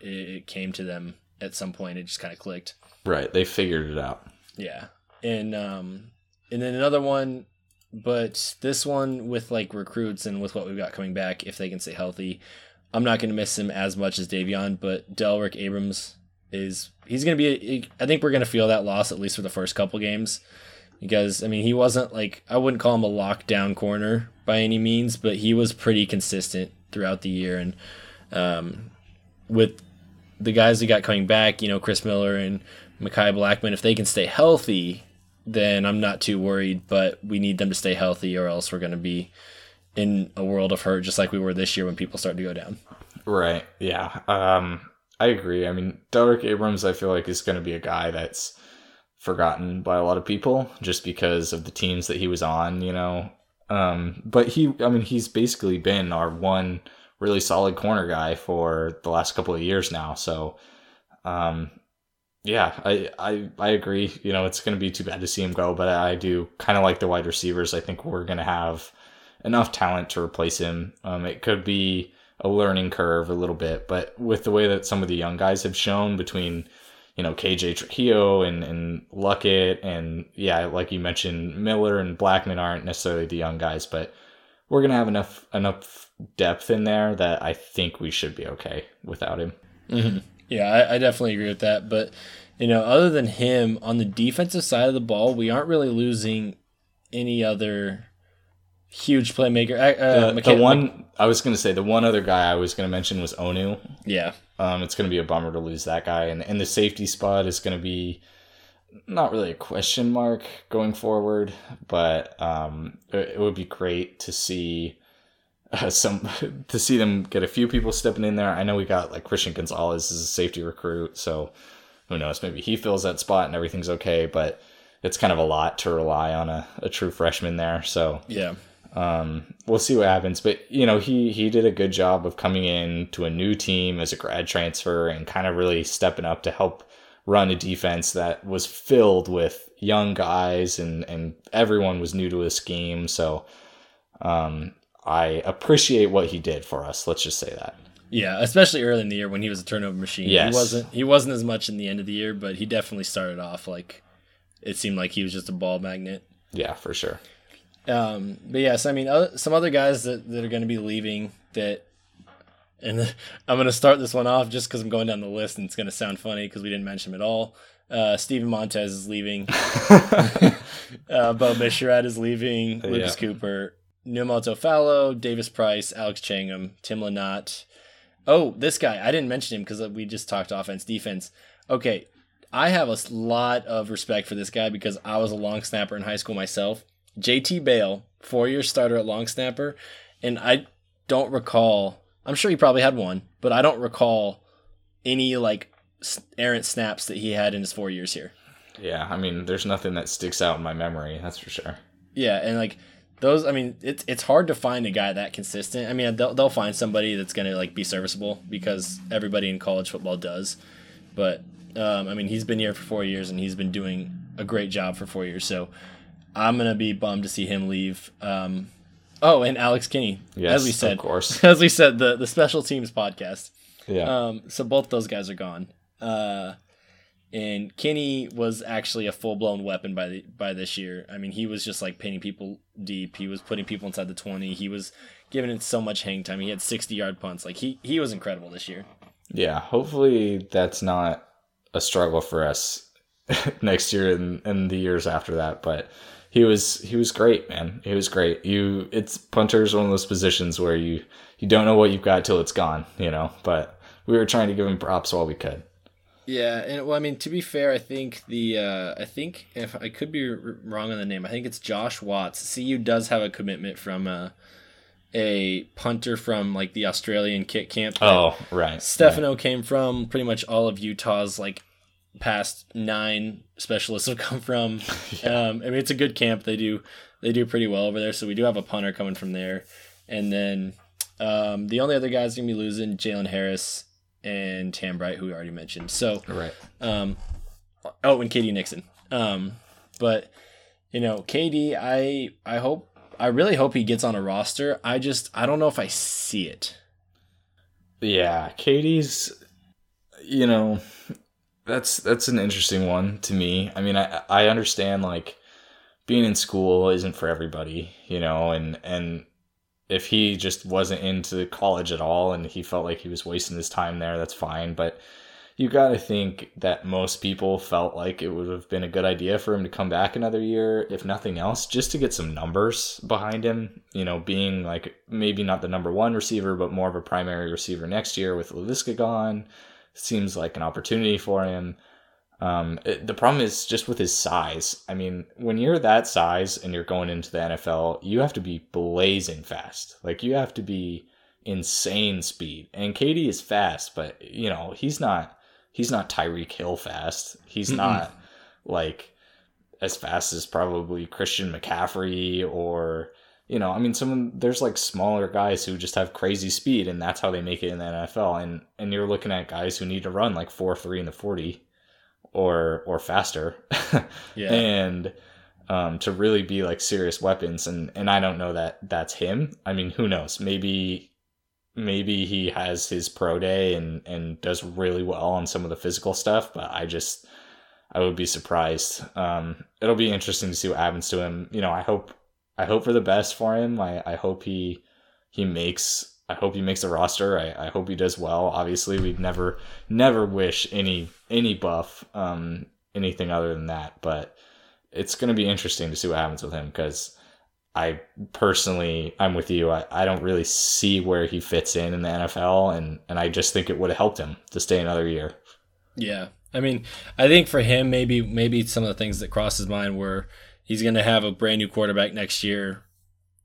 [SPEAKER 4] it, it came to them at some point. It just kind of clicked.
[SPEAKER 5] right, they figured it out.
[SPEAKER 4] Yeah, and um, and then another one, but this one with like recruits and with what we've got coming back, if they can stay healthy, I'm not going to miss him as much as Davion. But Delrick Abrams is he's going to be. I think we're going to feel that loss at least for the first couple games, because I mean he wasn't like I wouldn't call him a lockdown corner by any means, but he was pretty consistent throughout the year and um, with the guys we got coming back, you know, Chris Miller and Mekhi Blackmon, if they can stay healthy, then I'm not too worried. But we need them to stay healthy, or else we're going to be in a world of hurt, just like we were this year when people start to go down.
[SPEAKER 5] Right. Yeah. Um, I agree. I mean, Derek Abrams, I feel like is going to be a guy that's forgotten by a lot of people just because of the teams that he was on. You know. Um, but he, I mean, he's basically been our one really solid corner guy for the last couple of years now. So, um, yeah, I, I, I agree. You know, it's going to be too bad to see him go, but I do kind of like the wide receivers. I think we're going to have enough talent to replace him. Um, it could be a learning curve a little bit, but with the way that some of the young guys have shown between, you know, KJ Trujillo and, and Luckett and yeah, like you mentioned, Miller and Blackmon aren't necessarily the young guys, but we're to have enough, enough depth in there that I think we should be okay without him.
[SPEAKER 4] Mm-hmm. Yeah, I, I definitely agree with that. But you know, other than him on the defensive side of the ball, we aren't really losing any other huge playmaker. Uh,
[SPEAKER 5] the, the one I was going to say, the one other guy I was going to mention was Onu.
[SPEAKER 4] Yeah,
[SPEAKER 5] um, it's going to be a bummer to lose that guy, and and the safety spot is going to be not really a question mark going forward, but um, it, it would be great to see. Uh, some to see them get a few people stepping in there. I know we got like Christian Gonzalez as a safety recruit, so who knows? Maybe he fills that spot and everything's okay. But it's kind of a lot to rely on a, a true freshman there. So
[SPEAKER 4] yeah,
[SPEAKER 5] um, we'll see what happens. But you know, he he did a good job of coming in to a new team as a grad transfer and kind of really stepping up to help run a defense that was filled with young guys and and everyone was new to his scheme. So um, I appreciate what he did for us. Let's just say that.
[SPEAKER 4] Yeah, especially early in the year when he was a turnover machine.
[SPEAKER 5] Yes.
[SPEAKER 4] He wasn't he wasn't as much in the end of the year, but he definitely started off like it seemed like he was just a ball magnet.
[SPEAKER 5] Yeah, for sure.
[SPEAKER 4] Um, but yes, I mean, other, some other guys that, that are going to be leaving that, and I'm going to start this one off just because I'm going down the list and it's going to sound funny because we didn't mention him at all. Uh, Steven Montez is leaving. uh, Beau Bisharat is leaving. Lucas. Cooper, Niumato Fallow, Davis Price, Alex Changum, Tim Lynott. Oh, this guy. I didn't mention him because we just talked offense, defense. Okay. I have a lot of respect for this guy because I was a long snapper in high school myself. JT Bale, four year starter at long snapper. And I don't recall, I'm sure he probably had one, but I don't recall any like errant snaps that he had in his four years here.
[SPEAKER 5] Yeah. I mean, there's nothing that sticks out in my memory. That's for sure.
[SPEAKER 4] Yeah. And like, those i mean it's it's hard to find a guy that consistent i mean they'll, they'll find somebody that's gonna like be serviceable because everybody in college football does but um, i mean he's been here for four years and he's been doing a great job for four years so i'm gonna be bummed to see him leave um, oh and alex kinney
[SPEAKER 5] yes,
[SPEAKER 4] as we said
[SPEAKER 5] of course
[SPEAKER 4] as we said the the special teams podcast
[SPEAKER 5] yeah
[SPEAKER 4] um, so both those guys are gone uh, and Kinney was actually a full blown weapon by the by this year. I mean, he was just like pinning people deep. He was putting people inside the twenty. He was giving it so much hang time. He had sixty yard punts. Like he he was incredible this year.
[SPEAKER 5] Yeah, hopefully that's not a struggle for us next year and, and the years after that. But he was he was great, man. He was great. You it's punter's one of those positions where you you don't know what you've got till it's gone, you know. But we were trying to give him props while we could.
[SPEAKER 4] Yeah, and well, I mean, to be fair, I think the uh, I think if I could be wrong on the name, I think it's Josh Watts. CU does have a commitment from uh, a punter from like the Australian kick camp.
[SPEAKER 5] Oh, right.
[SPEAKER 4] Stefano
[SPEAKER 5] right.
[SPEAKER 4] came from pretty much all of Utah's like past nine specialists have come from. yeah. um, I mean, it's a good camp. They do they do pretty well over there. So we do have a punter coming from there, and then um, the only other guys gonna be losing Jalen Harris and Tam Bright, who we already mentioned. So,
[SPEAKER 5] right.
[SPEAKER 4] Um, oh, and KD Nixon. Um, but you know, KD, I I hope I really hope he gets on a roster. I just I don't know if I see it.
[SPEAKER 5] Yeah, KD's you know, that's that's an interesting one to me. I mean, I I understand like being in school isn't for everybody, you know, and and if he just wasn't into college at all and he felt like he was wasting his time there, that's fine. But you got to think that most people felt like it would have been a good idea for him to come back another year, if nothing else, just to get some numbers behind him. You know, being like maybe not the number one receiver, but more of a primary receiver next year with Laviska gone. Seems like an opportunity for him. Um, it, the problem is just with his size. I mean, when you're that size and you're going into the NFL, you have to be blazing fast. Like you have to be insane speed. And KD is fast, but you know he's not. He's not Tyreek Hill fast. He's mm not like as fast as probably Christian McCaffrey or you know, I mean, some there's like smaller guys who just have crazy speed, and that's how they make it in the NFL. And and you're looking at guys who need to run like four three in the forty, or or faster.
[SPEAKER 4] yeah.
[SPEAKER 5] And um, to really be like serious weapons and and I don't know that that's him. I mean, who knows? Maybe maybe he has his pro day and and does really well on some of the physical stuff, but I just I would be surprised. Um, it'll be interesting to see what happens to him. You know, I hope I hope for the best for him. I I hope he he makes. I hope he makes the roster. I, I hope he does well. Obviously, we'd never never wish any any buff um, anything other than that. But it's going to be interesting to see what happens with him because I personally, I'm with you. I, I don't really see where he fits in in the NFL, and, and I just think it would have helped him to stay another year.
[SPEAKER 4] Yeah, I mean, I think for him, maybe maybe some of the things that cross his mind were he's going to have a brand new quarterback next year,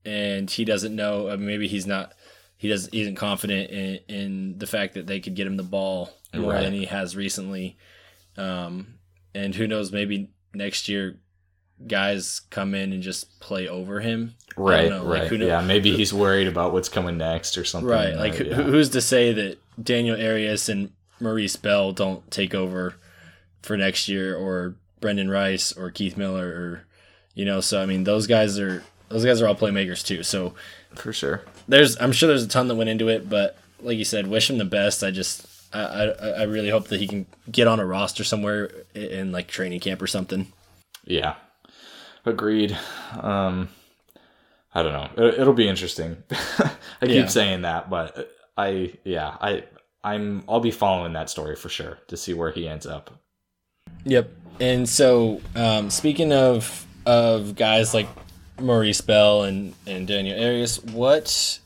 [SPEAKER 4] and he doesn't know. Mean, maybe he's not. He doesn't. He isn't confident in, in the fact that they could get him the ball more right. than he has recently. Um, and who knows? Maybe next year guys come in and just play over him.
[SPEAKER 5] Right, right. Like, yeah, maybe he's worried about what's coming next or something.
[SPEAKER 4] Right, like uh, yeah. who's to say that Daniel Arias and Maurice Bell don't take over for next year, or Brenden Rice or Keith Miller, or you know? So I mean, those guys are those guys are all playmakers too. So
[SPEAKER 5] for sure,
[SPEAKER 4] there's I'm sure there's a ton that went into it, but like you said, wish him the best. I just I, I, I really hope that he can get on a roster somewhere in like training camp or something.
[SPEAKER 5] Yeah, Agreed. Um, I don't know. It, will be interesting. I keep yeah. saying that, but I yeah I I'm I'll be following that story for sure to see where he ends up.
[SPEAKER 4] Yep. And so um, speaking of of guys like Maurice Bell and and Daniel Arias, what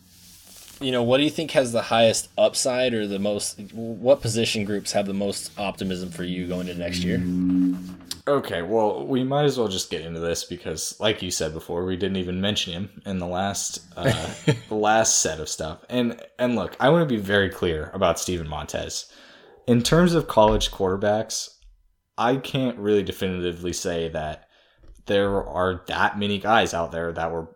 [SPEAKER 4] you know, what do you think has the highest upside or the most? What position groups have the most optimism for you going into next year?
[SPEAKER 5] Okay, well, we might as well just get into this because, like you said before, we didn't even mention him in the last uh, the last set of stuff. And and look, I want to be very clear about Steven Montez. In terms of college quarterbacks, I can't really definitively say that there are that many guys out there that were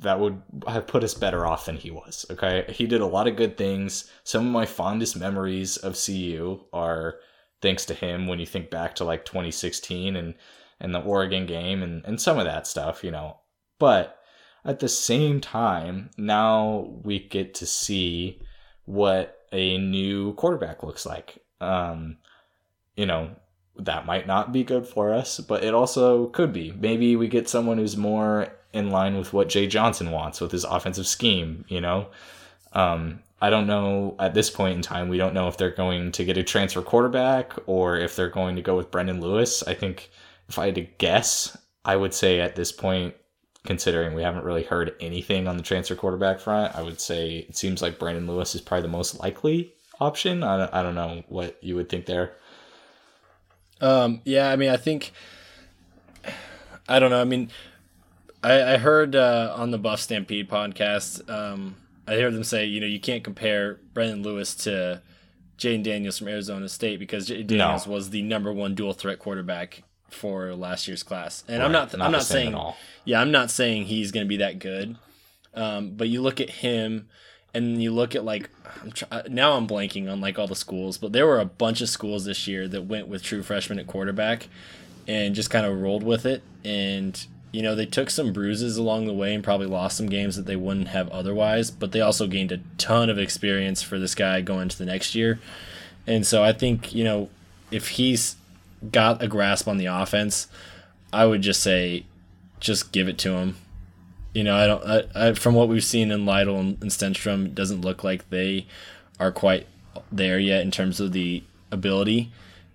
[SPEAKER 5] that would have put us better off than he was. Okay, he did a lot of good things. Some of my fondest memories of CU are thanks to him when you think back to like 2016 and and the Oregon game and and some of that stuff, you know. But at the same time, now we get to see what a new quarterback looks like. Um, you know, that might not be good for us, but it also could be. Maybe we get someone who's more in line with what Jay Johnson wants with his offensive scheme, you know? Um, I don't know at this point in time. We don't know if they're going to get a transfer quarterback or if they're going to go with Brendon Lewis. I think if I had to guess, I would say at this point, considering we haven't really heard anything on the transfer quarterback front, I would say it seems like Brendon Lewis is probably the most likely option. I I don't know what you would think there.
[SPEAKER 4] Um, yeah, I mean, I think, I don't know. I mean, I, I heard uh, on the Buff Stampede podcast, um, I heard them say, you know, you can't compare Brendon Lewis to Jayden Daniels from Arizona State because Jayden Daniels no. was the number one dual threat quarterback for last year's class. And right. I'm not, not I'm not saying, yeah, I'm not saying he's going to be that good. Um, but you look at him and you look at like, I'm try- uh, now I'm blanking on like all the schools, but there were a bunch of schools this year that went with true freshman at quarterback and just kind of rolled with it. And you know, they took some bruises along the way and probably lost some games that they wouldn't have otherwise, but they also gained a ton of experience for this guy going to the next year. And so I think, you know, if he's got a grasp on the offense, I would just say just give it to him. You know, I don't I, I from what we've seen in Lytle and, and Stenstrom, it doesn't look like they are quite there yet in terms of the ability.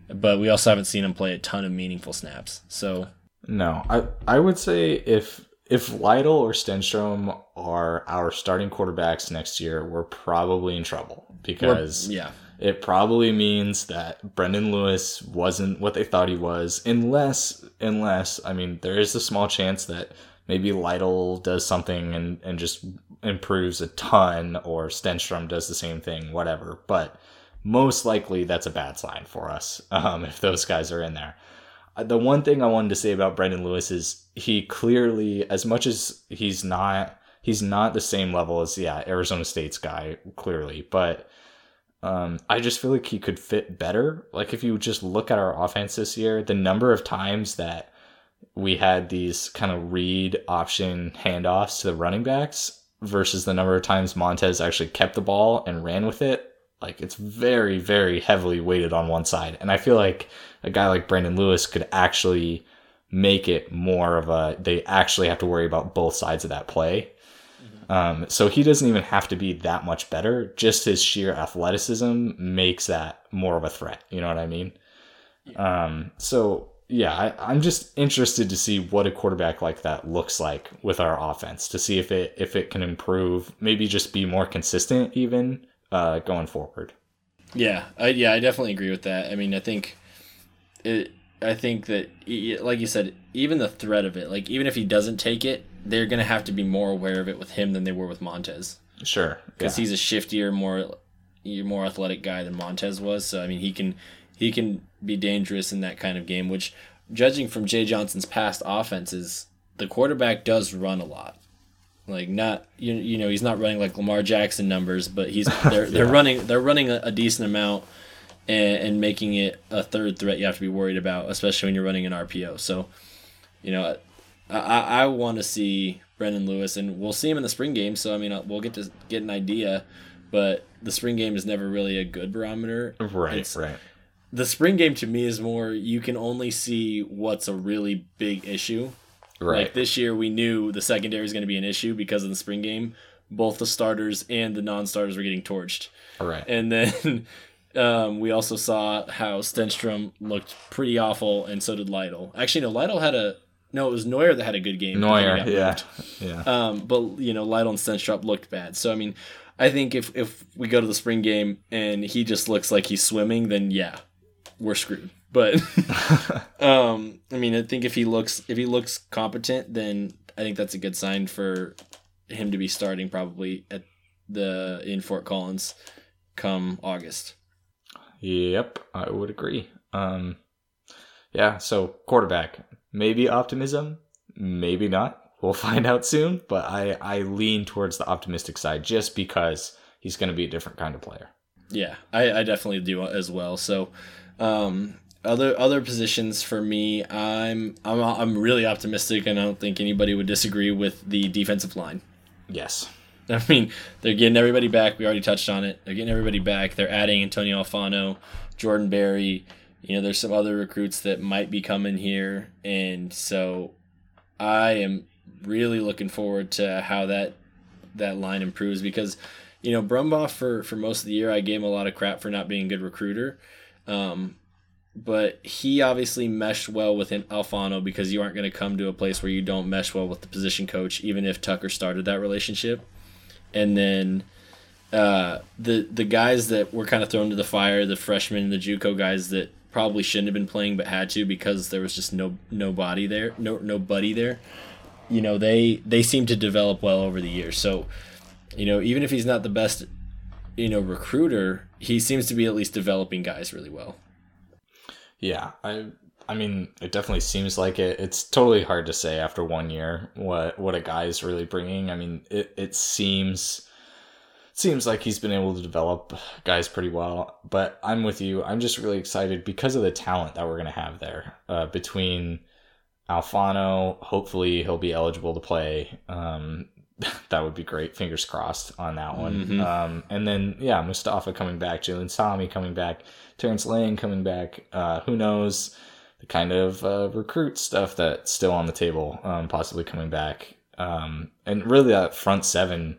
[SPEAKER 4] But we also haven't seen him play a ton of meaningful snaps. So
[SPEAKER 5] no, I I would say if if Lytle or Stenstrom are our starting quarterbacks next year, we're probably in trouble because
[SPEAKER 4] we're, yeah,
[SPEAKER 5] it probably means that Brendon Lewis wasn't what they thought he was, unless unless I mean there is a small chance that maybe Lytle does something and and just improves a ton, or Stenstrom does the same thing, whatever. But most likely that's a bad sign for us um, if those guys are in there the one thing I wanted to say about Brendon Lewis is he clearly, as much as he's not, he's not the same level as yeah Arizona State's guy clearly, but um, I just feel like he could fit better. Like if you just look at our offense this year, the number of times that we had these kind of read option handoffs to the running backs versus the number of times Montez actually kept the ball and ran with it like it's very, very heavily weighted on one side. And I feel like a guy like Brendon Lewis could actually make it more of a they actually have to worry about both sides of that play. Mm-hmm. Um, so he doesn't even have to be that much better. Just his sheer athleticism makes that more of a threat. You know what I mean? Um, so yeah, I, I'm just interested to see what a quarterback like that looks like with our offense to see if it if it can improve, maybe just be more consistent even uh, going forward.
[SPEAKER 4] Yeah, I, yeah, I definitely agree with that. I mean, I think it. I think that, like you said, even the threat of it, like even if he doesn't take it, they're gonna have to be more aware of it with him than they were with Montez.
[SPEAKER 5] Sure,
[SPEAKER 4] because yeah. he's a shiftier, more, more athletic guy than Montez was. So I mean, he can he can be dangerous in that kind of game. Which, judging from Jay Johnson's past offenses, the quarterback does run a lot. Like not you, you know he's not running like Lamar Jackson numbers, but he's they're yeah. they're running they're running a, a decent amount and, and, making it a third threat you have to be worried about, especially when you're running an RPO. So, you know, I I want to see Brendon Lewis, and we'll see him in the spring game. So I mean, uh, we'll get to get an idea, but the spring game is never really a good barometer.
[SPEAKER 5] Right, it's, right
[SPEAKER 4] the spring game to me is more you can only see what's a really big issue. Right. Like this year, we knew the secondary is going to be an issue because of the spring game. Both the starters and the non-starters were getting torched.
[SPEAKER 5] Right.
[SPEAKER 4] And then um, we also saw how Stenstrom looked pretty awful, and so did Lytle. Actually, no, Lytle had a no. It was Noyer that had a good game.
[SPEAKER 5] Noyer, yeah, yeah.
[SPEAKER 4] Um, but you know, Lytle and Stenstrom looked bad. So I mean, I think if if we go to the spring game and he just looks like he's swimming, then yeah, we're screwed. But um, I mean, I think if he looks if he looks competent, then I think that's a good sign for him to be starting probably at the in Fort Collins come August.
[SPEAKER 5] Yep, I would agree. Um, yeah, so quarterback, maybe optimism, maybe not. We'll find out soon, but I I lean towards the optimistic side just because he's going to be a different kind of player.
[SPEAKER 4] Yeah, I, I definitely do as well. So um, other other positions for me, I'm I'm I'm really optimistic, and I don't think anybody would disagree with the defensive line.
[SPEAKER 5] Yes.
[SPEAKER 4] I mean, they're getting everybody back. We already touched on it. They're getting everybody back. They're adding Antonio Alfano, Jordan Berry. You know, there's some other recruits that might be coming here, and so I am really looking forward to how that that line improves because you know Brumbaugh for for most of the year I gave him a lot of crap for not being a good recruiter, um, but he obviously meshed well with Alfano because you aren't going to come to a place where you don't mesh well with the position coach, even if Tucker started that relationship. And then uh, the the guys that were kind of thrown to the fire, the freshmen the JUCO guys that probably shouldn't have been playing but had to because there was just no nobody there, no nobody there. You know they they seem to develop well over the years. So you know even if he's not the best you know recruiter, he seems to be at least developing guys really well.
[SPEAKER 5] Yeah, I I mean, it definitely seems like it. It's totally hard to say after one year what what a guy is really bringing. I mean, it it seems seems like he's been able to develop guys pretty well. But I'm with you. I'm just really excited because of the talent that we're gonna have there uh, between Alfano. Hopefully, he'll be eligible to play. Um, that would be great. Fingers crossed on that one. Mm-hmm. Um, and then yeah, Mustafa coming back, Jalen Sami coming back, Terrance Lang coming back. Uh, who knows the kind of uh, recruit stuff that's still on the table, um, possibly coming back. Um, and really that front seven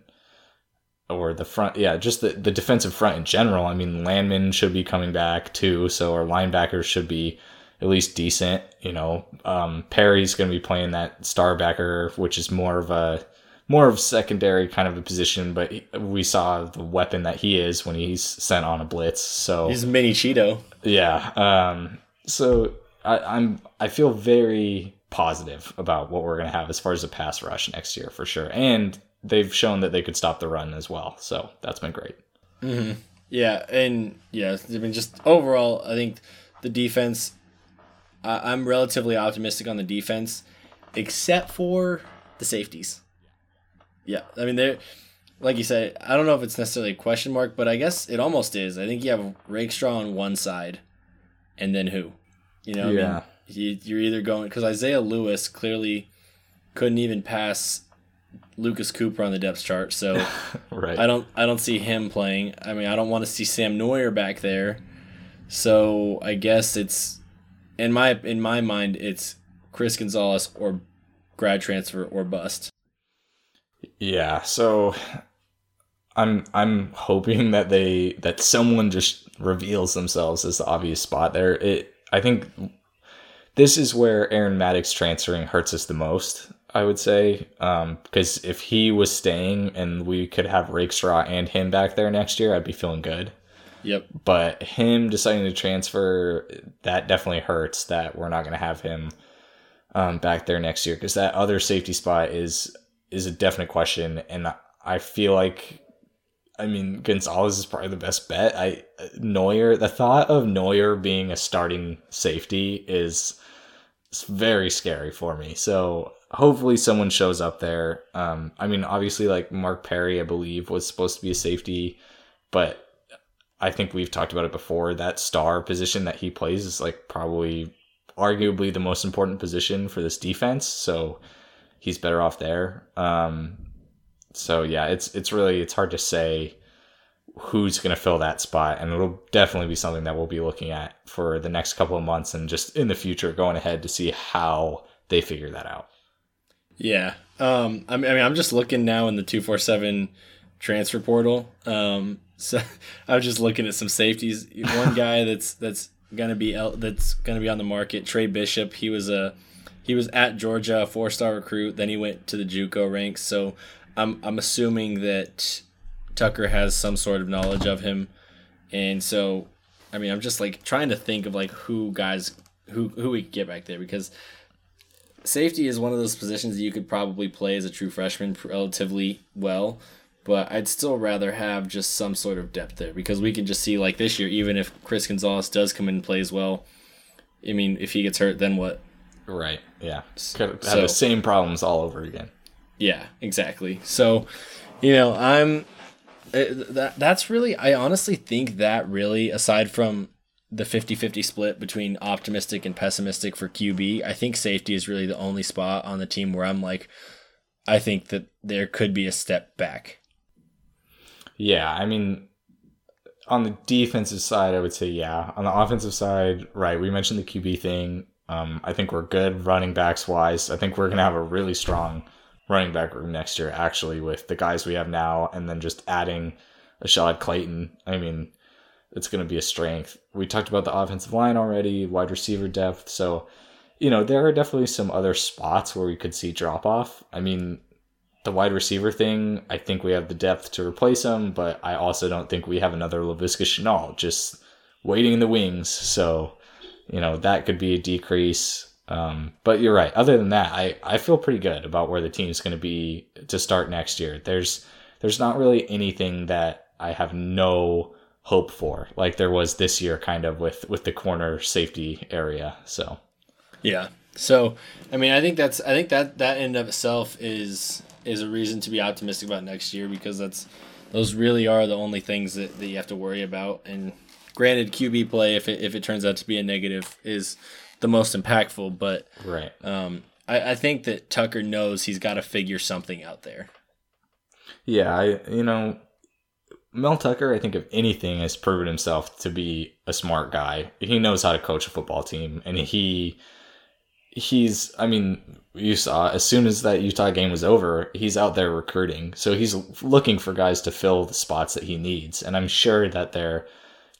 [SPEAKER 5] or the front, yeah, just the, the defensive front in general. I mean, Landman should be coming back too, so our linebackers should be at least decent. You know, um, Perry's going to be playing that star backer, which is more of a more of secondary kind of a position, but we saw the weapon that he is when he's sent on a blitz. So
[SPEAKER 4] he's mini Cheeto.
[SPEAKER 5] Yeah. Um, so I, I'm I feel very positive about what we're gonna have as far as a pass rush next year for sure, and they've shown that they could stop the run as well. So that's been great.
[SPEAKER 4] Mm-hmm. Yeah, and yeah, I mean, just overall, I think the defense. I'm relatively optimistic on the defense, except for the safeties. Yeah, I mean they're like you said. I don't know if it's necessarily a question mark, but I guess it almost is. I think you have Rakestraw on one side, and then who? You know, yeah. I mean, you, you're either going because Isaiah Lewis clearly couldn't even pass Lucas Cooper on the depth chart, so right. I don't I don't see him playing. I mean, I don't want to see Sam Noyer back there. So I guess it's in my in my mind it's Chris Gonzalez or grad transfer or bust.
[SPEAKER 5] Yeah, so I'm I'm hoping that they that someone just reveals themselves as the obvious spot there. It I think this is where Aaron Maddox transferring hurts us the most. I would say because um, if he was staying and we could have Rakestraw and him back there next year, I'd be feeling good.
[SPEAKER 4] Yep.
[SPEAKER 5] But him deciding to transfer, that definitely hurts. That we're not going to have him um, back there next year because that other safety spot is is a definite question, and I feel like I mean, Gonzalez is probably the best bet. I Noyer, the thought of Noyer being a starting safety is very scary for me. So hopefully someone shows up there. Um, I mean, obviously, like Mark Perry, I believe was supposed to be a safety, but I think we've talked about it before. That star position that he plays is like probably arguably the most important position for this defense. So he's better off there. Um, so yeah, it's it's really it's hard to say who's going to fill that spot, and it'll definitely be something that we'll be looking at for the next couple of months and just in the future going ahead to see how they figure that out.
[SPEAKER 4] Yeah, um, I mean, I'm just looking now in the two four seven transfer portal. Um, so I was just looking at some safeties. One guy that's that's gonna be that's gonna be on the market. Trey Bishop. He was a he was at Georgia, four star recruit. Then he went to the JUCO ranks. So I'm I'm assuming that Tucker has some sort of knowledge of him, and so I mean I'm just like trying to think of like who guys who who we could get back there because safety is one of those positions that you could probably play as a true freshman relatively well but I'd still rather have just some sort of depth there because we can just see like this year, even if Chris Gonzalez does come in and plays well, I mean, if he gets hurt, then what?
[SPEAKER 5] Right. Yeah. Could have so, the same problems all over again.
[SPEAKER 4] Yeah, exactly. So, you know, I'm uh, that that's really I honestly think that really aside from the 50-50 split between optimistic and pessimistic for QB, I think safety is really the only spot on the team where I'm like I think that there could be a step back.
[SPEAKER 5] Yeah, I mean on the defensive side, I would say yeah. On the offensive side, right, we mentioned the QB thing. Um, I think we're good running backs wise. I think we're gonna have a really strong running back room next year, actually, with the guys we have now, and then just adding Ashaad Clayton. I mean, it's going to be a strength. We talked about the offensive line already, wide receiver depth. So, you know, there are definitely some other spots where we could see drop off. I mean, the wide receiver thing, I think we have the depth to replace him, but I also don't think we have another Laviska Shenault just waiting in the wings. So, you know, that could be a decrease. Um, but you're right. Other than that, I, I feel pretty good about where the team's going to be to start next year. There's there's not really anything that I have no hope for, like there was this year, kind of with with the corner safety area. So,
[SPEAKER 4] yeah. So, I mean, I think that's I think that that in of itself is is a reason to be optimistic about next year because that's those really are the only things that, that you have to worry about. And granted, QB play, if it if it turns out to be a negative, is the most impactful. But
[SPEAKER 5] right,
[SPEAKER 4] um, I, I think that Tucker knows he's got to figure something out there.
[SPEAKER 5] Yeah, I you know Mel Tucker, I think if anything, has proven himself to be a smart guy. He knows how to coach a football team, and he he's I mean, you saw as soon as that Utah game was over, he's out there recruiting. So he's looking for guys to fill the spots that he needs. And I'm sure that they're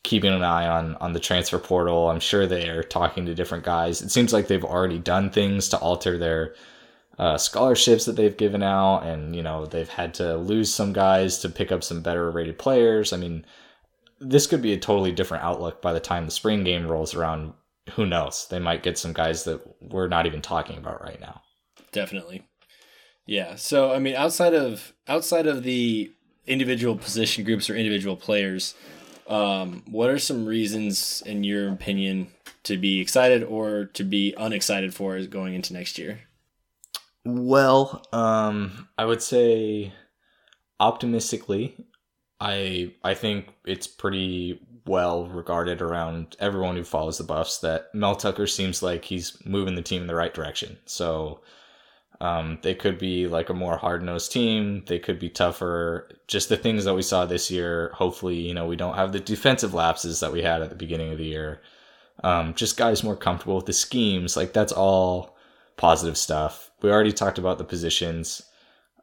[SPEAKER 5] keeping an eye on on the transfer portal. I'm sure they are talking to different guys. It seems like they've already done things to alter their uh, scholarships that they've given out, and you know they've had to lose some guys to pick up some better rated players. I mean, this could be a totally different outlook by the time the spring game rolls around. Who knows? They might get some guys that we're not even talking about right now.
[SPEAKER 4] Definitely. Yeah. So I mean, outside of outside of the individual position groups or individual players, um, what are some reasons, in your opinion, to be excited or to be unexcited for going into next year?
[SPEAKER 5] Well, um, I would say optimistically, I I think it's pretty well regarded around everyone who follows the Buffs that Mel Tucker seems like he's moving the team in the right direction. So um, they could be like a more hard nosed team. They could be tougher. Just the things that we saw this year. Hopefully, you know, we don't have the defensive lapses that we had at the beginning of the year. Um, just guys more comfortable with the schemes. Like that's all positive stuff. We already talked about the positions.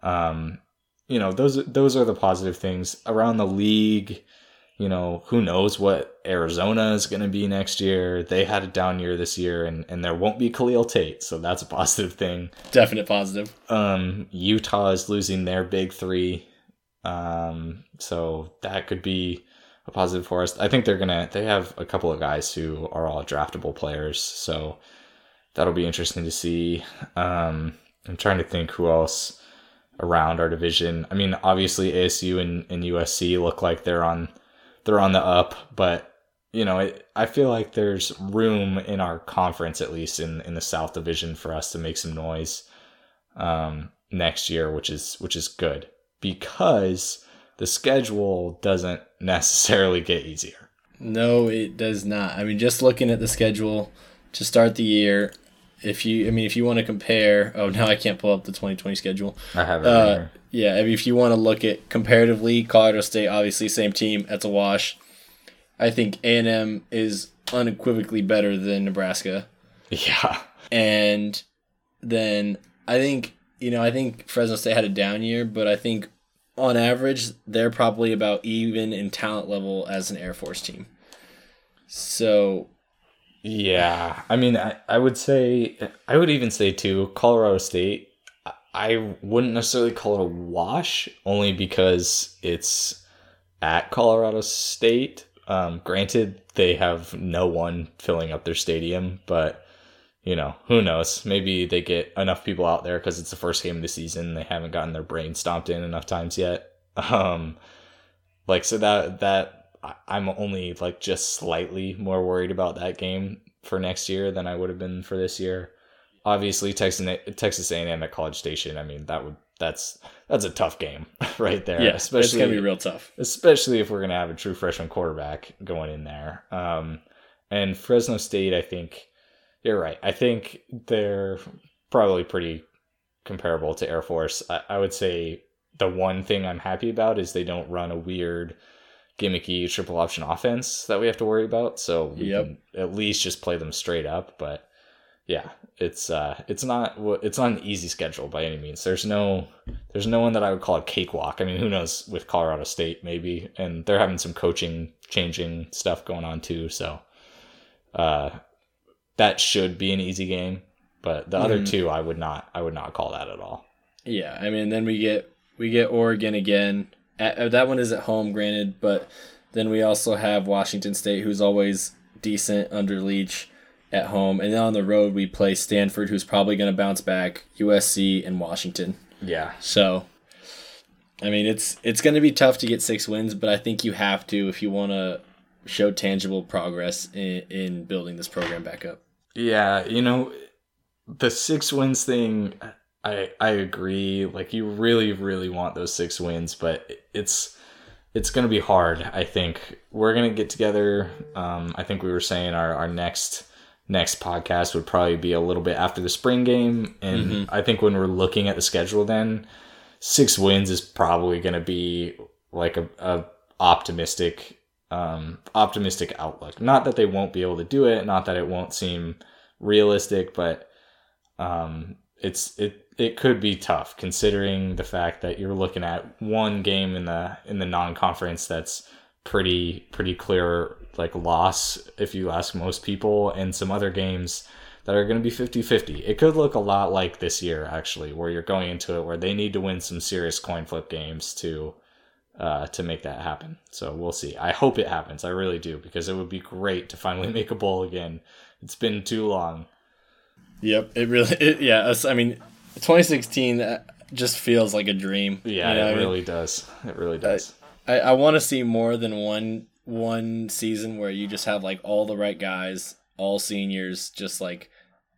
[SPEAKER 5] Um, you know, those those are the positive things around the league. You know, who knows what Arizona is going to be next year? They had a down year this year, and and there won't be Khalil Tate, so that's a positive thing.
[SPEAKER 4] Definite positive.
[SPEAKER 5] Um, Utah is losing their big three, um, so that could be a positive for us. I think they're gonna. They have a couple of guys who are all draftable players, so that'll be interesting to see. Um, I'm trying to think who else around our division. I mean, obviously ASU and, and USC look like they're on they're on the up, but you know, it, I feel like there's room in our conference, at least in in the South Division, for us to make some noise um, next year, which is which is good because the schedule doesn't necessarily get easier.
[SPEAKER 4] No, it does not. I mean, just looking at the schedule to start the year, if you, I mean, if you want to compare, oh, now I can't pull up the 2020 schedule.
[SPEAKER 5] I have it.
[SPEAKER 4] Uh,
[SPEAKER 5] here.
[SPEAKER 4] Yeah, I mean, if you want to look at comparatively, Colorado State, obviously same team, that's a wash. I think A and M is unequivocally better than Nebraska,
[SPEAKER 5] Yeah.
[SPEAKER 4] and then I think you know I think Fresno State had a down year, but I think on average they're probably about even in talent level as an Air Force team. So
[SPEAKER 5] Yeah, I mean, I, I would say, I would even say too, Colorado State. I- wouldn't necessarily call it a wash, only because it's at Colorado State. Um, granted, they have no one filling up their stadium, but you know, who knows? Maybe they get enough people out there because it's the first game of the season. They haven't gotten their brain stomped in enough times yet. Um, like so that that I'm only like just slightly more worried about that game for next year than I would have been for this year. Obviously, Texas Texas A&M at College Station. I mean, that would that's that's a tough game right there.
[SPEAKER 4] yeah,
[SPEAKER 5] especially it's
[SPEAKER 4] gonna be real tough.
[SPEAKER 5] especially if we're going to have a true freshman quarterback going in there. Um, and Fresno State, I think you're right. I think they're probably pretty comparable to Air Force. I, I would say the one thing I'm happy about is they don't run a weird gimmicky triple option offense that we have to worry about. So we
[SPEAKER 4] Yep.
[SPEAKER 5] can at least just play them straight up. But yeah, it's uh, it's not it's not an easy schedule by any means. There's no there's no one that I would call a cakewalk. I mean, who knows with Colorado State maybe, and they're having some coaching changing stuff going on too. So uh, that should be an easy game. But the other
[SPEAKER 4] Mhm.
[SPEAKER 5] two, I would not I would not call that at all.
[SPEAKER 4] Yeah, I mean, then we get we get Oregon again. At, uh, that one is at home, granted, but then we also have Washington State, who's always decent under Leach at home, and then on the road we play Stanford, who's probably going to bounce back, USC and Washington.
[SPEAKER 5] Yeah,
[SPEAKER 4] So, I mean, it's it's going to be tough to get six wins, but I think you have to if you want to show tangible progress in, in building this program back up.
[SPEAKER 5] Yeah, you know, the six wins thing, I I agree. Like you really really want those six wins, but it's it's gonna be hard. I think we're gonna get together. Um, I think we were saying our our next next podcast would probably be a little bit after the spring game, and I think when we're looking at the schedule, then six wins is probably gonna be like a, a optimistic um optimistic outlook. Not that they won't be able to do it, not that it won't seem realistic, but um, it's it it could be tough considering the fact that you're looking at one game in the in the non-conference that's pretty pretty clear like loss if you ask most people and some other games that are going to be 50-50 it could look a lot like this year actually where you're going into it where they need to win some serious coin flip games to uh, to make that happen so we'll see i hope it happens i really do because it would be great to finally make a bowl again it's been too long
[SPEAKER 4] Yep, it really, it, yeah. I mean, 2016 uh, just feels like a dream.
[SPEAKER 5] Yeah,
[SPEAKER 4] you know
[SPEAKER 5] it
[SPEAKER 4] what I mean?
[SPEAKER 5] really does. It really does.
[SPEAKER 4] I, I want to see more than one one season where you just have like all the right guys, all seniors, just like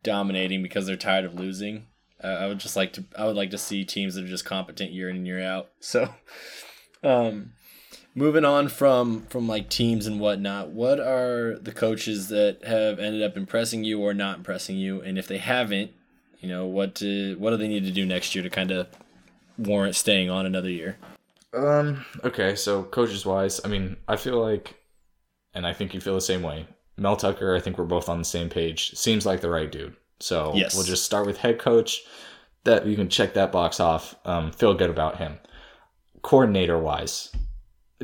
[SPEAKER 4] dominating because they're tired of losing. Uh, I would just like to. I would like to see teams that are just competent year in and year out. So, um, moving on from from like teams and whatnot, what are the coaches that have ended up impressing you or not impressing you? And if they haven't, you know what do, what do they need to do next year to kind of warrant staying on another year?
[SPEAKER 5] Um. Okay. So coaches wise, I mean, I feel like, and I think you feel the same way. Mel Tucker, I think we're both on the same page. Seems like the right dude. So
[SPEAKER 4] Yes.
[SPEAKER 5] we'll just start with head coach. That you can check that box off. Um, feel good about him. coordinator wise,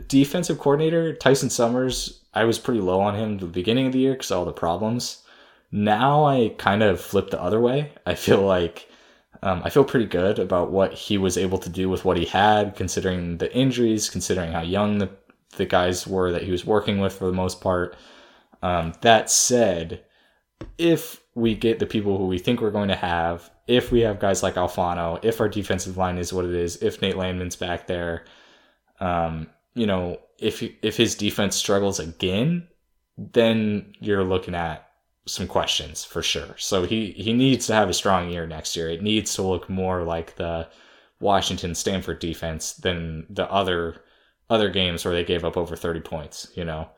[SPEAKER 5] defensive coordinator Tyson Summers, I was pretty low on him at the beginning of the year because all the problems. Now I kind of flipped the other way. I feel like um, I feel pretty good about what he was able to do with what he had, considering the injuries, considering how young the, the guys were that he was working with for the most part. Um, that said, if we get the people who we think we're going to have, if we have guys like Alfano, if our defensive line is what it is, if Nate Landman's back there, um, you know, if if his defense struggles again, then you're looking at some questions for sure. So he he needs to have a strong year next year. It needs to look more like the Washington Stanford defense than the other other games where they gave up over 30 points, you know.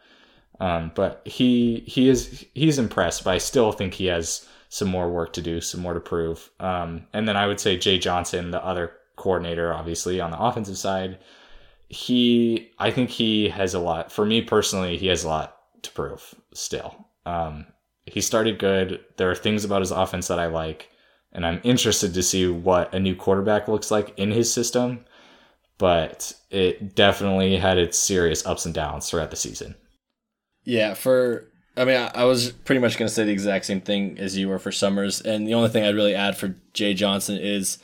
[SPEAKER 5] Um, but he he is he's impressed, but I still think he has some more work to do, some more to prove. Um, and then I would say Jay Johnson, the other coordinator, obviously on the offensive side, he I think he has a lot. For me personally, he has a lot to prove still. Um, he started good. There are things about his offense that I like, and I'm interested to see what a new quarterback looks like in his system. But it definitely had its serious ups and downs throughout the season.
[SPEAKER 4] Yeah, for I mean, I, I was pretty much going to say the exact same thing as you were for Summers, and the only thing I'd really add for Jay Johnson is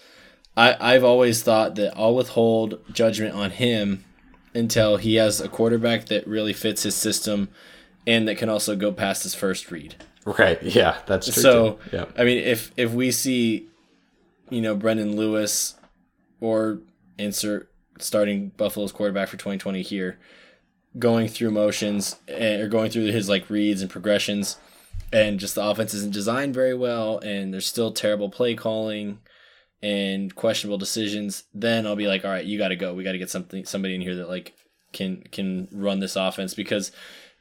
[SPEAKER 4] I I've always thought that I'll withhold judgment on him until he has a quarterback that really fits his system and that can also go past his first read.
[SPEAKER 5] Right. Yeah, that's true.
[SPEAKER 4] So, yeah. I mean, if if we see, you know, Brendon Lewis or insert starting Buffalo's quarterback for 2020 here, going through motions and, or going through his like reads and progressions and just the offense isn't designed very well and there's still terrible play calling and questionable decisions then i'll be like all right you got to go we got to get something somebody in here that like can can run this offense because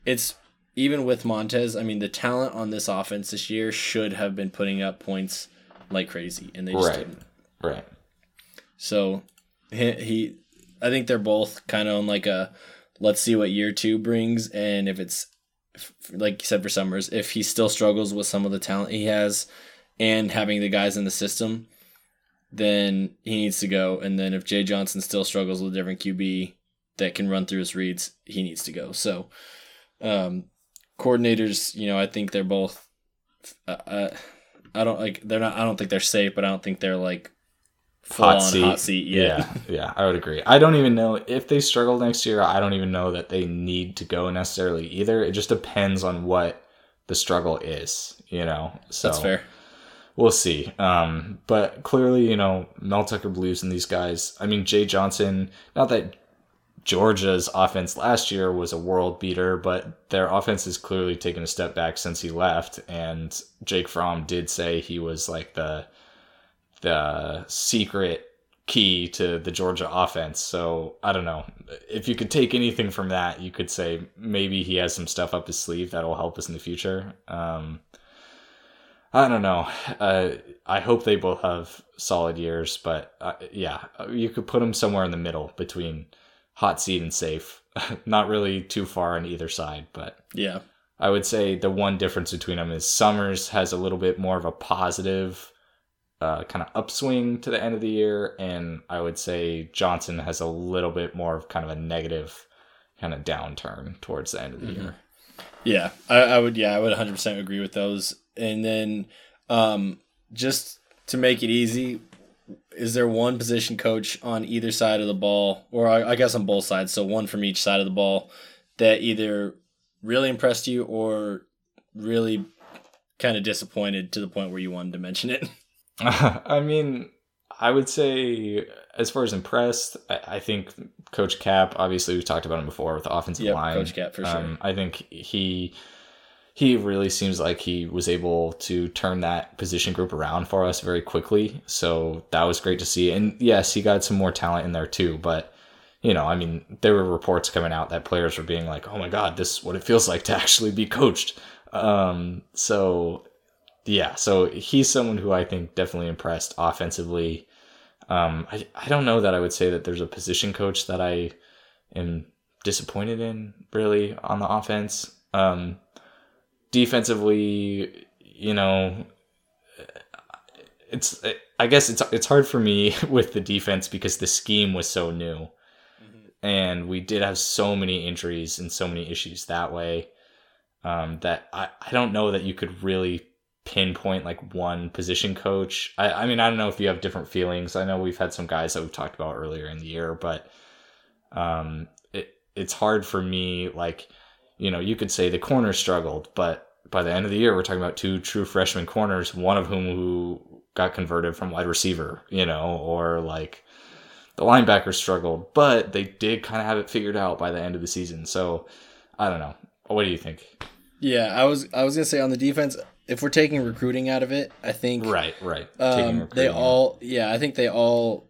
[SPEAKER 4] it's even with montez i mean the talent on this offense this year should have been putting up points like crazy and they just
[SPEAKER 5] right.
[SPEAKER 4] didn't.
[SPEAKER 5] Right.
[SPEAKER 4] So he, he i think they're both kind of on like a let's see what year two brings and if it's like you said for summers if he still struggles with some of the talent he has and having the guys in the system then he needs to go and then if jay johnson still struggles with a different qb that can run through his reads he needs to go. So um coordinators you know i think they're both uh, uh i don't like they're not i don't think they're safe but i don't think they're like full
[SPEAKER 5] hot
[SPEAKER 4] on
[SPEAKER 5] seat.
[SPEAKER 4] hot seat
[SPEAKER 5] Yeah,
[SPEAKER 4] yet.
[SPEAKER 5] yeah, I would agree. I don't even know if they struggle next year. I don't even know that they need to go necessarily either. It just depends on what the struggle is, you know. So
[SPEAKER 4] That's fair.
[SPEAKER 5] We'll see. Um, but clearly, you know, Mel Tucker Blues and these guys. I mean, Jay Johnson. Not that Georgia's offense last year was a world beater, but their offense has clearly taken a step back since he left. And Jake Fromm did say he was like the the secret key to the Georgia offense. So I don't know. If you could take anything from that, you could say maybe he has some stuff up his sleeve that'll help us in the future. Um, I don't know. Uh, I hope they both have solid years, but uh, yeah, you could put them somewhere in the middle between hot seat and safe. Not really too far on either side, but
[SPEAKER 4] Yeah.
[SPEAKER 5] I would say the one difference between them is Summers has a little bit more of a positive uh, kind of upswing to the end of the year, and I would say Johnson has a little bit more of kind of a negative kind of downturn towards the end of the year.
[SPEAKER 4] Yeah, I, I would. Yeah, I would 100 percent agree with those. And then, um, just to make it easy, is there one position coach on either side of the ball, or I, I guess on both sides, so one from each side of the ball, that either really impressed you or really kind of disappointed to the point where you wanted to mention it?
[SPEAKER 5] I mean, I would say as far as impressed, I, I think Coach Kap. Obviously, we've talked about him before with the offensive
[SPEAKER 4] Yep,
[SPEAKER 5] line.
[SPEAKER 4] Coach Kap, for sure.
[SPEAKER 5] Um, I think he he really seems like he was able to turn that position group around for us very quickly. So that was great to see. And yes, he got some more talent in there too. But you know, I mean, there were reports coming out that players were being like, "Oh my God, this is what it feels like to actually be coached." Um, so yeah, so he's someone who I think definitely impressed offensively. Um, I, I don't know that I would say that there's a position coach that I am disappointed in really on the offense. Um, defensively, you know, it's I guess it's it's hard for me with the defense because the scheme was so new. and we did have so many injuries and so many issues that way um, that I, I don't know that you could really pinpoint like one position coach. I, I mean, I don't know if you have different feelings. I know we've had some guys that we've talked about earlier in the year, but um, it, it's hard for me. Like, you know, you could say the corner struggled, but by the end of the year, we're talking about two true freshman corners, one of whom who got converted from wide receiver, you know, or like the linebackers struggled, but they did kind of have it figured out by the end of the season. So I don't know. What do you think?
[SPEAKER 4] Yeah, I was I was gonna say on the defense, if we're taking recruiting out of it, I think
[SPEAKER 5] Right, right.
[SPEAKER 4] um, they all yeah, I think they all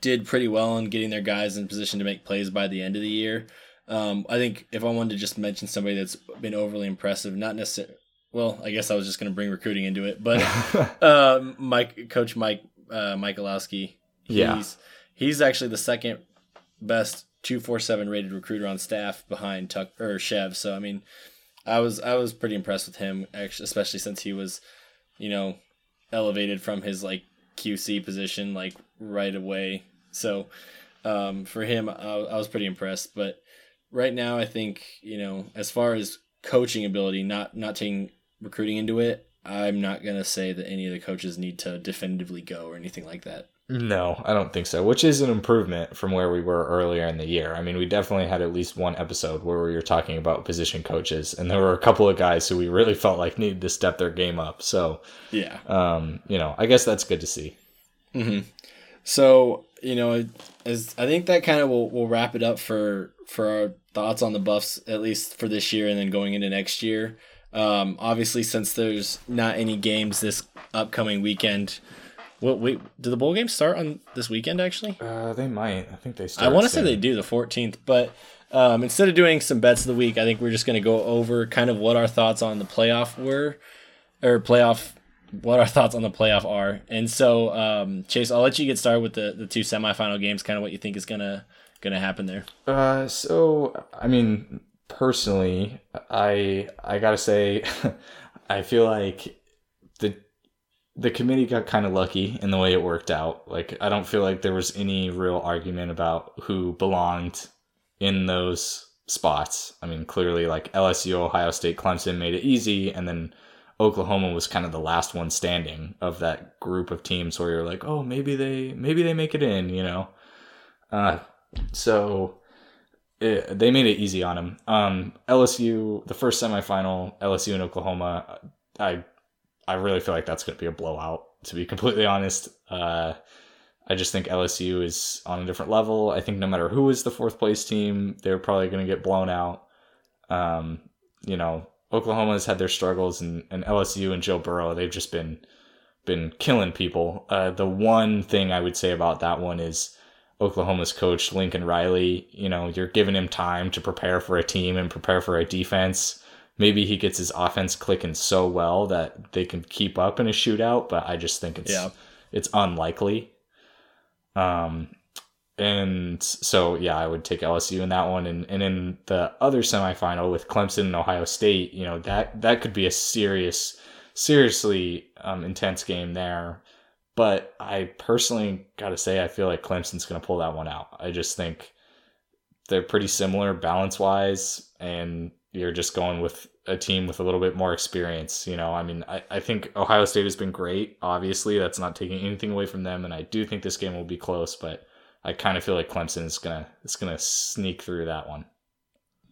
[SPEAKER 4] did pretty well in getting their guys in position to make plays by the end of the year. Um, I think if I wanted to just mention somebody that's been overly impressive, not necessarily. Well, I guess I was just going to bring recruiting into it, but um, Mike, Coach Mike uh, Michalowski, he's
[SPEAKER 5] Yeah.
[SPEAKER 4] he's actually the second best two four seven rated recruiter on staff behind Tuck or Chev. So I mean, I was I was pretty impressed with him, actually, especially since he was, you know, elevated from his like QC position like right away. So um, for him, I, I was pretty impressed. But right now, I think you know, as far as coaching ability, not not taking recruiting into it, I'm not gonna say that any of the coaches need to definitively go or anything like that.
[SPEAKER 5] No, I don't think so, which is an improvement from where we were earlier in the year. I mean, we definitely had at least one episode where we were talking about position coaches, and there were a couple of guys who we really felt like needed to step their game up. So,
[SPEAKER 4] Yeah.
[SPEAKER 5] um, you know, I guess that's good to see.
[SPEAKER 4] hmm So you know, as I think that kind of will will wrap it up for for our thoughts on the Buffs at least for this year and then going into next year. Um, obviously, since there's not any games this upcoming weekend, well, wait, do the bowl games start on this weekend? Actually,
[SPEAKER 5] Uh, they might. I think they start.
[SPEAKER 4] I want to say they do the 14th, but um, instead of doing some bets of the week, I think we're just going to go over kind of what our thoughts on the playoff were, or playoff, what our thoughts on the playoff are. And so, um, Chase, I'll let you get started with the, the two semifinal games, kind of what you think is gonna gonna happen there.
[SPEAKER 5] Uh, so I mean, personally, I I gotta say, I feel like the the committee got kind of lucky in the way it worked out. Like, I don't feel like there was any real argument about who belonged in those spots. I mean, clearly, like LSU, Ohio State, Clemson made it easy, and then Oklahoma was kind of the last one standing of that group of teams where you're like, oh, maybe they maybe they make it in, you know. Uh, so it, they made it easy on him. Um, LSU, the first semifinal, LSU and Oklahoma. I I really feel like that's going to be a blowout. To be completely honest, uh, I just think LSU is on a different level. I think no matter who is the fourth place team, they're probably going to get blown out. Um, you know, Oklahoma has had their struggles, and, and LSU and Joe Burrow, they've just been been killing people. Uh, the one thing I would say about that one is Oklahoma's coach Lincoln Riley. You know, you're giving him time to prepare for a team and prepare for a defense. Maybe he gets his offense clicking so well that they can keep up in a shootout, but I just think it's
[SPEAKER 4] Yeah.
[SPEAKER 5] it's unlikely. Um, and so yeah, I would take LSU in that one, and and in the other semifinal with Clemson and Ohio State, you know that that could be a serious, seriously um, intense game there. But I personally got to say, I feel like Clemson's going to pull that one out. I just think they're pretty similar balance wise, and you're just going with a team with a little bit more experience. You know, I mean, I, I think Ohio State has been great. Obviously, that's not taking anything away from them, and I do think this game will be close, but I kind of feel like Clemson is gonna is gonna sneak through that one.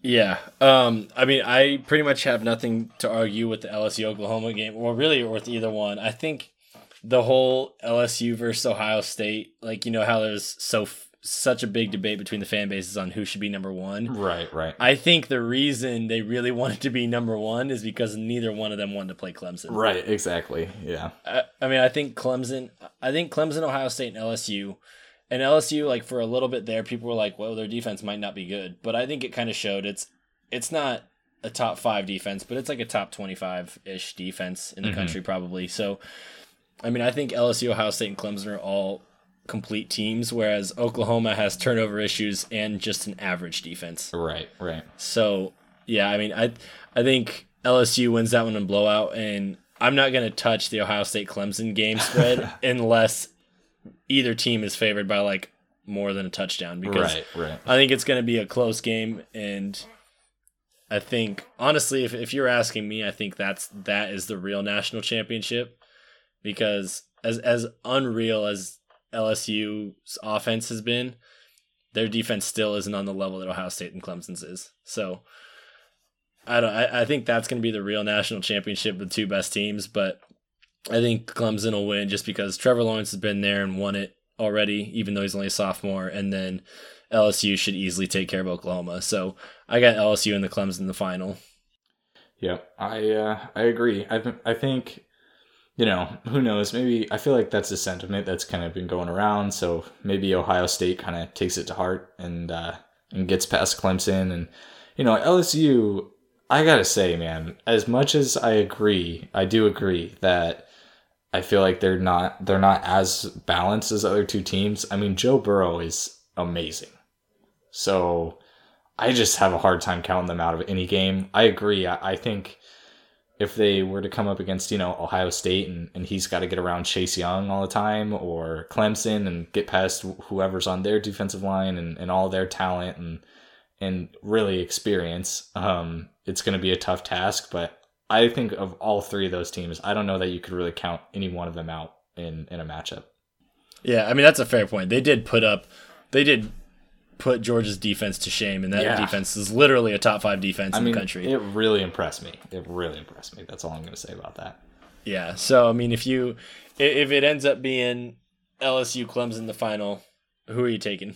[SPEAKER 4] Yeah. Um, I mean, I pretty much have nothing to argue with the LSU Oklahoma game, or really, or with either one. I think the whole LSU versus Ohio State, like you know how there's so such a big debate between the fan bases on who should be number one.
[SPEAKER 5] Right, right,
[SPEAKER 4] I think the reason they really wanted to be number one is because neither one of them wanted to play Clemson.
[SPEAKER 5] right. Exactly. Yeah.
[SPEAKER 4] I, I mean, I think Clemson, I think Clemson, Ohio State, and LSU, and LSU, like for a little bit there, people were like, "Well, their defense might not be good," but I think it kind of showed it's it's not a top five defense, but it's like a top twenty five ish defense in the mm-hmm. country probably. So, I mean, I think LSU, Ohio State, and Clemson are all complete teams, whereas Oklahoma has turnover issues and just an average defense.
[SPEAKER 5] Right, right.
[SPEAKER 4] So yeah, I mean, I I think LSU wins that one in blowout, and I'm not gonna touch the Ohio State Clemson game spread unless either team is favored by like more than a touchdown because
[SPEAKER 5] Right, right.
[SPEAKER 4] I think it's going to be a close game, and I think honestly, if if you're asking me, I think that's that is the real national championship because as as unreal as LSU's offense has been, their defense still isn't on the level that Ohio State and Clemson's is. So I don't. I, I think that's going to be the real national championship, the two best teams. But I think Clemson will win just because Trevor Lawrence has been there and won it already, even though he's only a sophomore, and then LSU should easily take care of Oklahoma. So I got LSU in the Clemson in the final.
[SPEAKER 5] Yeah, I uh, I agree. I th- I think you know who knows. Maybe I feel like that's a sentiment that's kind of been going around. So maybe Ohio State kind of takes it to heart and uh, and gets past Clemson. And you know LSU. I gotta say, man, as much as I agree, I do agree that I feel like they're not they're not as balanced as other two teams. I mean, Joe Burrow is amazing. So I just have a hard time counting them out of any game. I agree. I, I think if they were to come up against, you know, Ohio State and, and he's got to get around Chase Young all the time or Clemson and get past whoever's on their defensive line and, and all their talent and and really experience, um, it's going to be a tough task. But I think of all three of those teams, I don't know that you could really count any one of them out in, in a matchup.
[SPEAKER 4] Yeah, I mean that's a fair point. They did put up, they did put Georgia's defense to shame, and that
[SPEAKER 5] Yeah.
[SPEAKER 4] defense is literally a top five defense
[SPEAKER 5] I
[SPEAKER 4] in
[SPEAKER 5] mean,
[SPEAKER 4] the country.
[SPEAKER 5] it really impressed me. It really impressed me. That's all I'm going to say about that.
[SPEAKER 4] Yeah. So I mean, if you if it ends up being LSU Clemson in the final, who are you taking?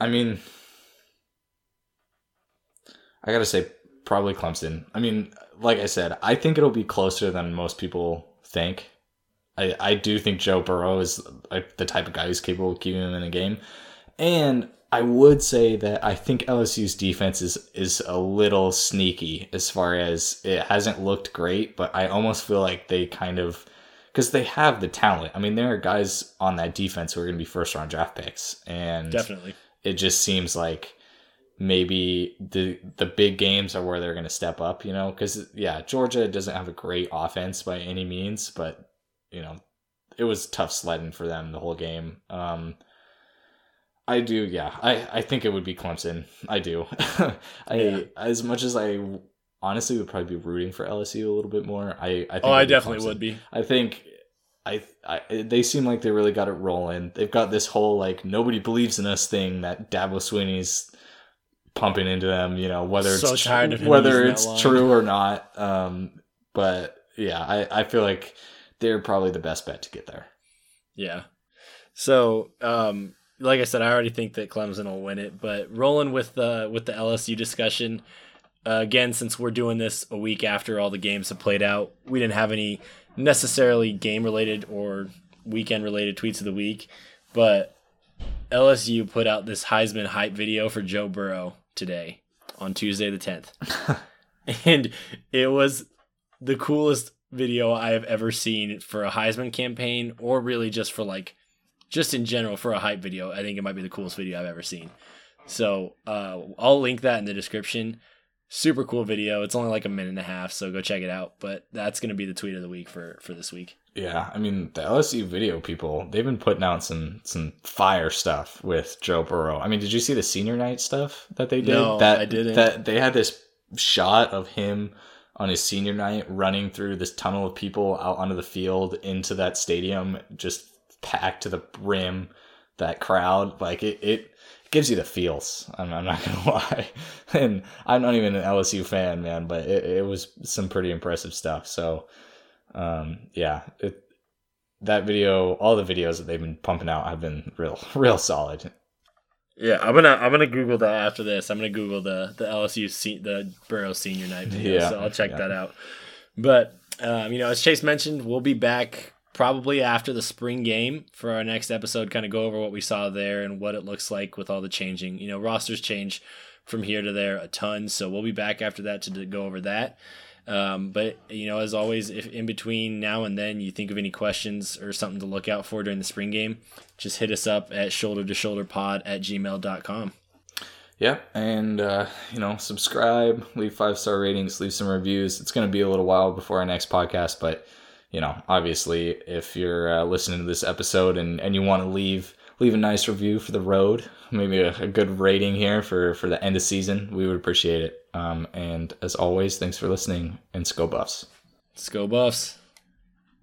[SPEAKER 5] I mean, I gotta say, probably Clemson. I mean, like I said, I think it'll be closer than most people think. I, I do think Joe Burrow is the type of guy who's capable of keeping him in a game. And I would say that I think LSU's defense is, is a little sneaky as far as it hasn't looked great, but I almost feel like they kind of because they have the talent. I mean, there are guys on that defense who are going to be first round draft picks, and
[SPEAKER 4] Definitely.
[SPEAKER 5] it just seems like maybe the the big games are where they're going to step up, you know, cuz yeah, Georgia doesn't have a great offense by any means, but you know, it was tough sledding for them the whole game. Um I do, yeah. I I think it would be Clemson. I do. I
[SPEAKER 4] Yeah.
[SPEAKER 5] as much as I honestly would probably be rooting for LSU a little bit more. I I think
[SPEAKER 4] Oh, I definitely
[SPEAKER 5] Clemson.
[SPEAKER 4] would be.
[SPEAKER 5] I think I, I they seem like they really got it rolling. They've got this whole like nobody believes in us thing that Dabo Swinney's pumping into them. You know whether
[SPEAKER 4] So
[SPEAKER 5] it's tr-
[SPEAKER 4] tired of him
[SPEAKER 5] whether it's true or not. Um, but yeah, I I feel like they're probably the best bet to get there.
[SPEAKER 4] Yeah. So, um, like I said, I already think that Clemson will win it. But rolling with the with the LSU discussion uh, again, since we're doing this a week after all the games have played out, we didn't have any necessarily game related or weekend related tweets of the week. But LSU put out this Heisman hype video for Joe Burrow today on Tuesday the tenth, and it was the coolest video I have ever seen for a Heisman campaign, or really just for like, just in general for a hype video. I think it might be the coolest video I've ever seen. So uh, I'll link that in the description. Super cool video. It's only like a minute and a half, so go check it out. But that's gonna be the tweet of the week for for this week.
[SPEAKER 5] Yeah, I mean the LSU video people, they've been putting out some some fire stuff with Joe Burrow. I mean, did you see the senior night stuff that they did?
[SPEAKER 4] No,
[SPEAKER 5] that,
[SPEAKER 4] I didn't.
[SPEAKER 5] That they had this shot of him on his senior night running through this tunnel of people out onto the field into that stadium, just packed to the brim. That crowd, like it, it gives you the feels. I'm, I'm not gonna lie, and I'm not even an LSU fan, man, but it, it was some pretty impressive stuff. So um, yeah, it, that video, all the videos that they've been pumping out have been real, real solid.
[SPEAKER 4] Yeah, I'm gonna I'm gonna Google that after this. I'm gonna Google the the LSU se- the Burrow senior night video,
[SPEAKER 5] Yeah,
[SPEAKER 4] so I'll check
[SPEAKER 5] yeah.
[SPEAKER 4] that out. But um, you know, as Chase mentioned, we'll be back probably after the spring game for our next episode. Kind of go over what we saw there and what it looks like with all the changing. You know, rosters change from here to there a ton, so we'll be back after that to go over that. Um, but you know, as always, if in between now and then you think of any questions or something to look out for during the spring game, just hit us up at shoulder to shoulder pod at gmail.com.
[SPEAKER 5] Yeah, and uh, you know, subscribe, leave five star ratings, leave some reviews. It's going to be a little while before our next podcast, but you know, obviously, if you're uh, listening to this episode and and you want to leave leave a nice review for the road, maybe a, a good rating here for for the end of season, we would appreciate it. Um, and as always, thanks for listening and Go Buffs.
[SPEAKER 4] Let's Buffs.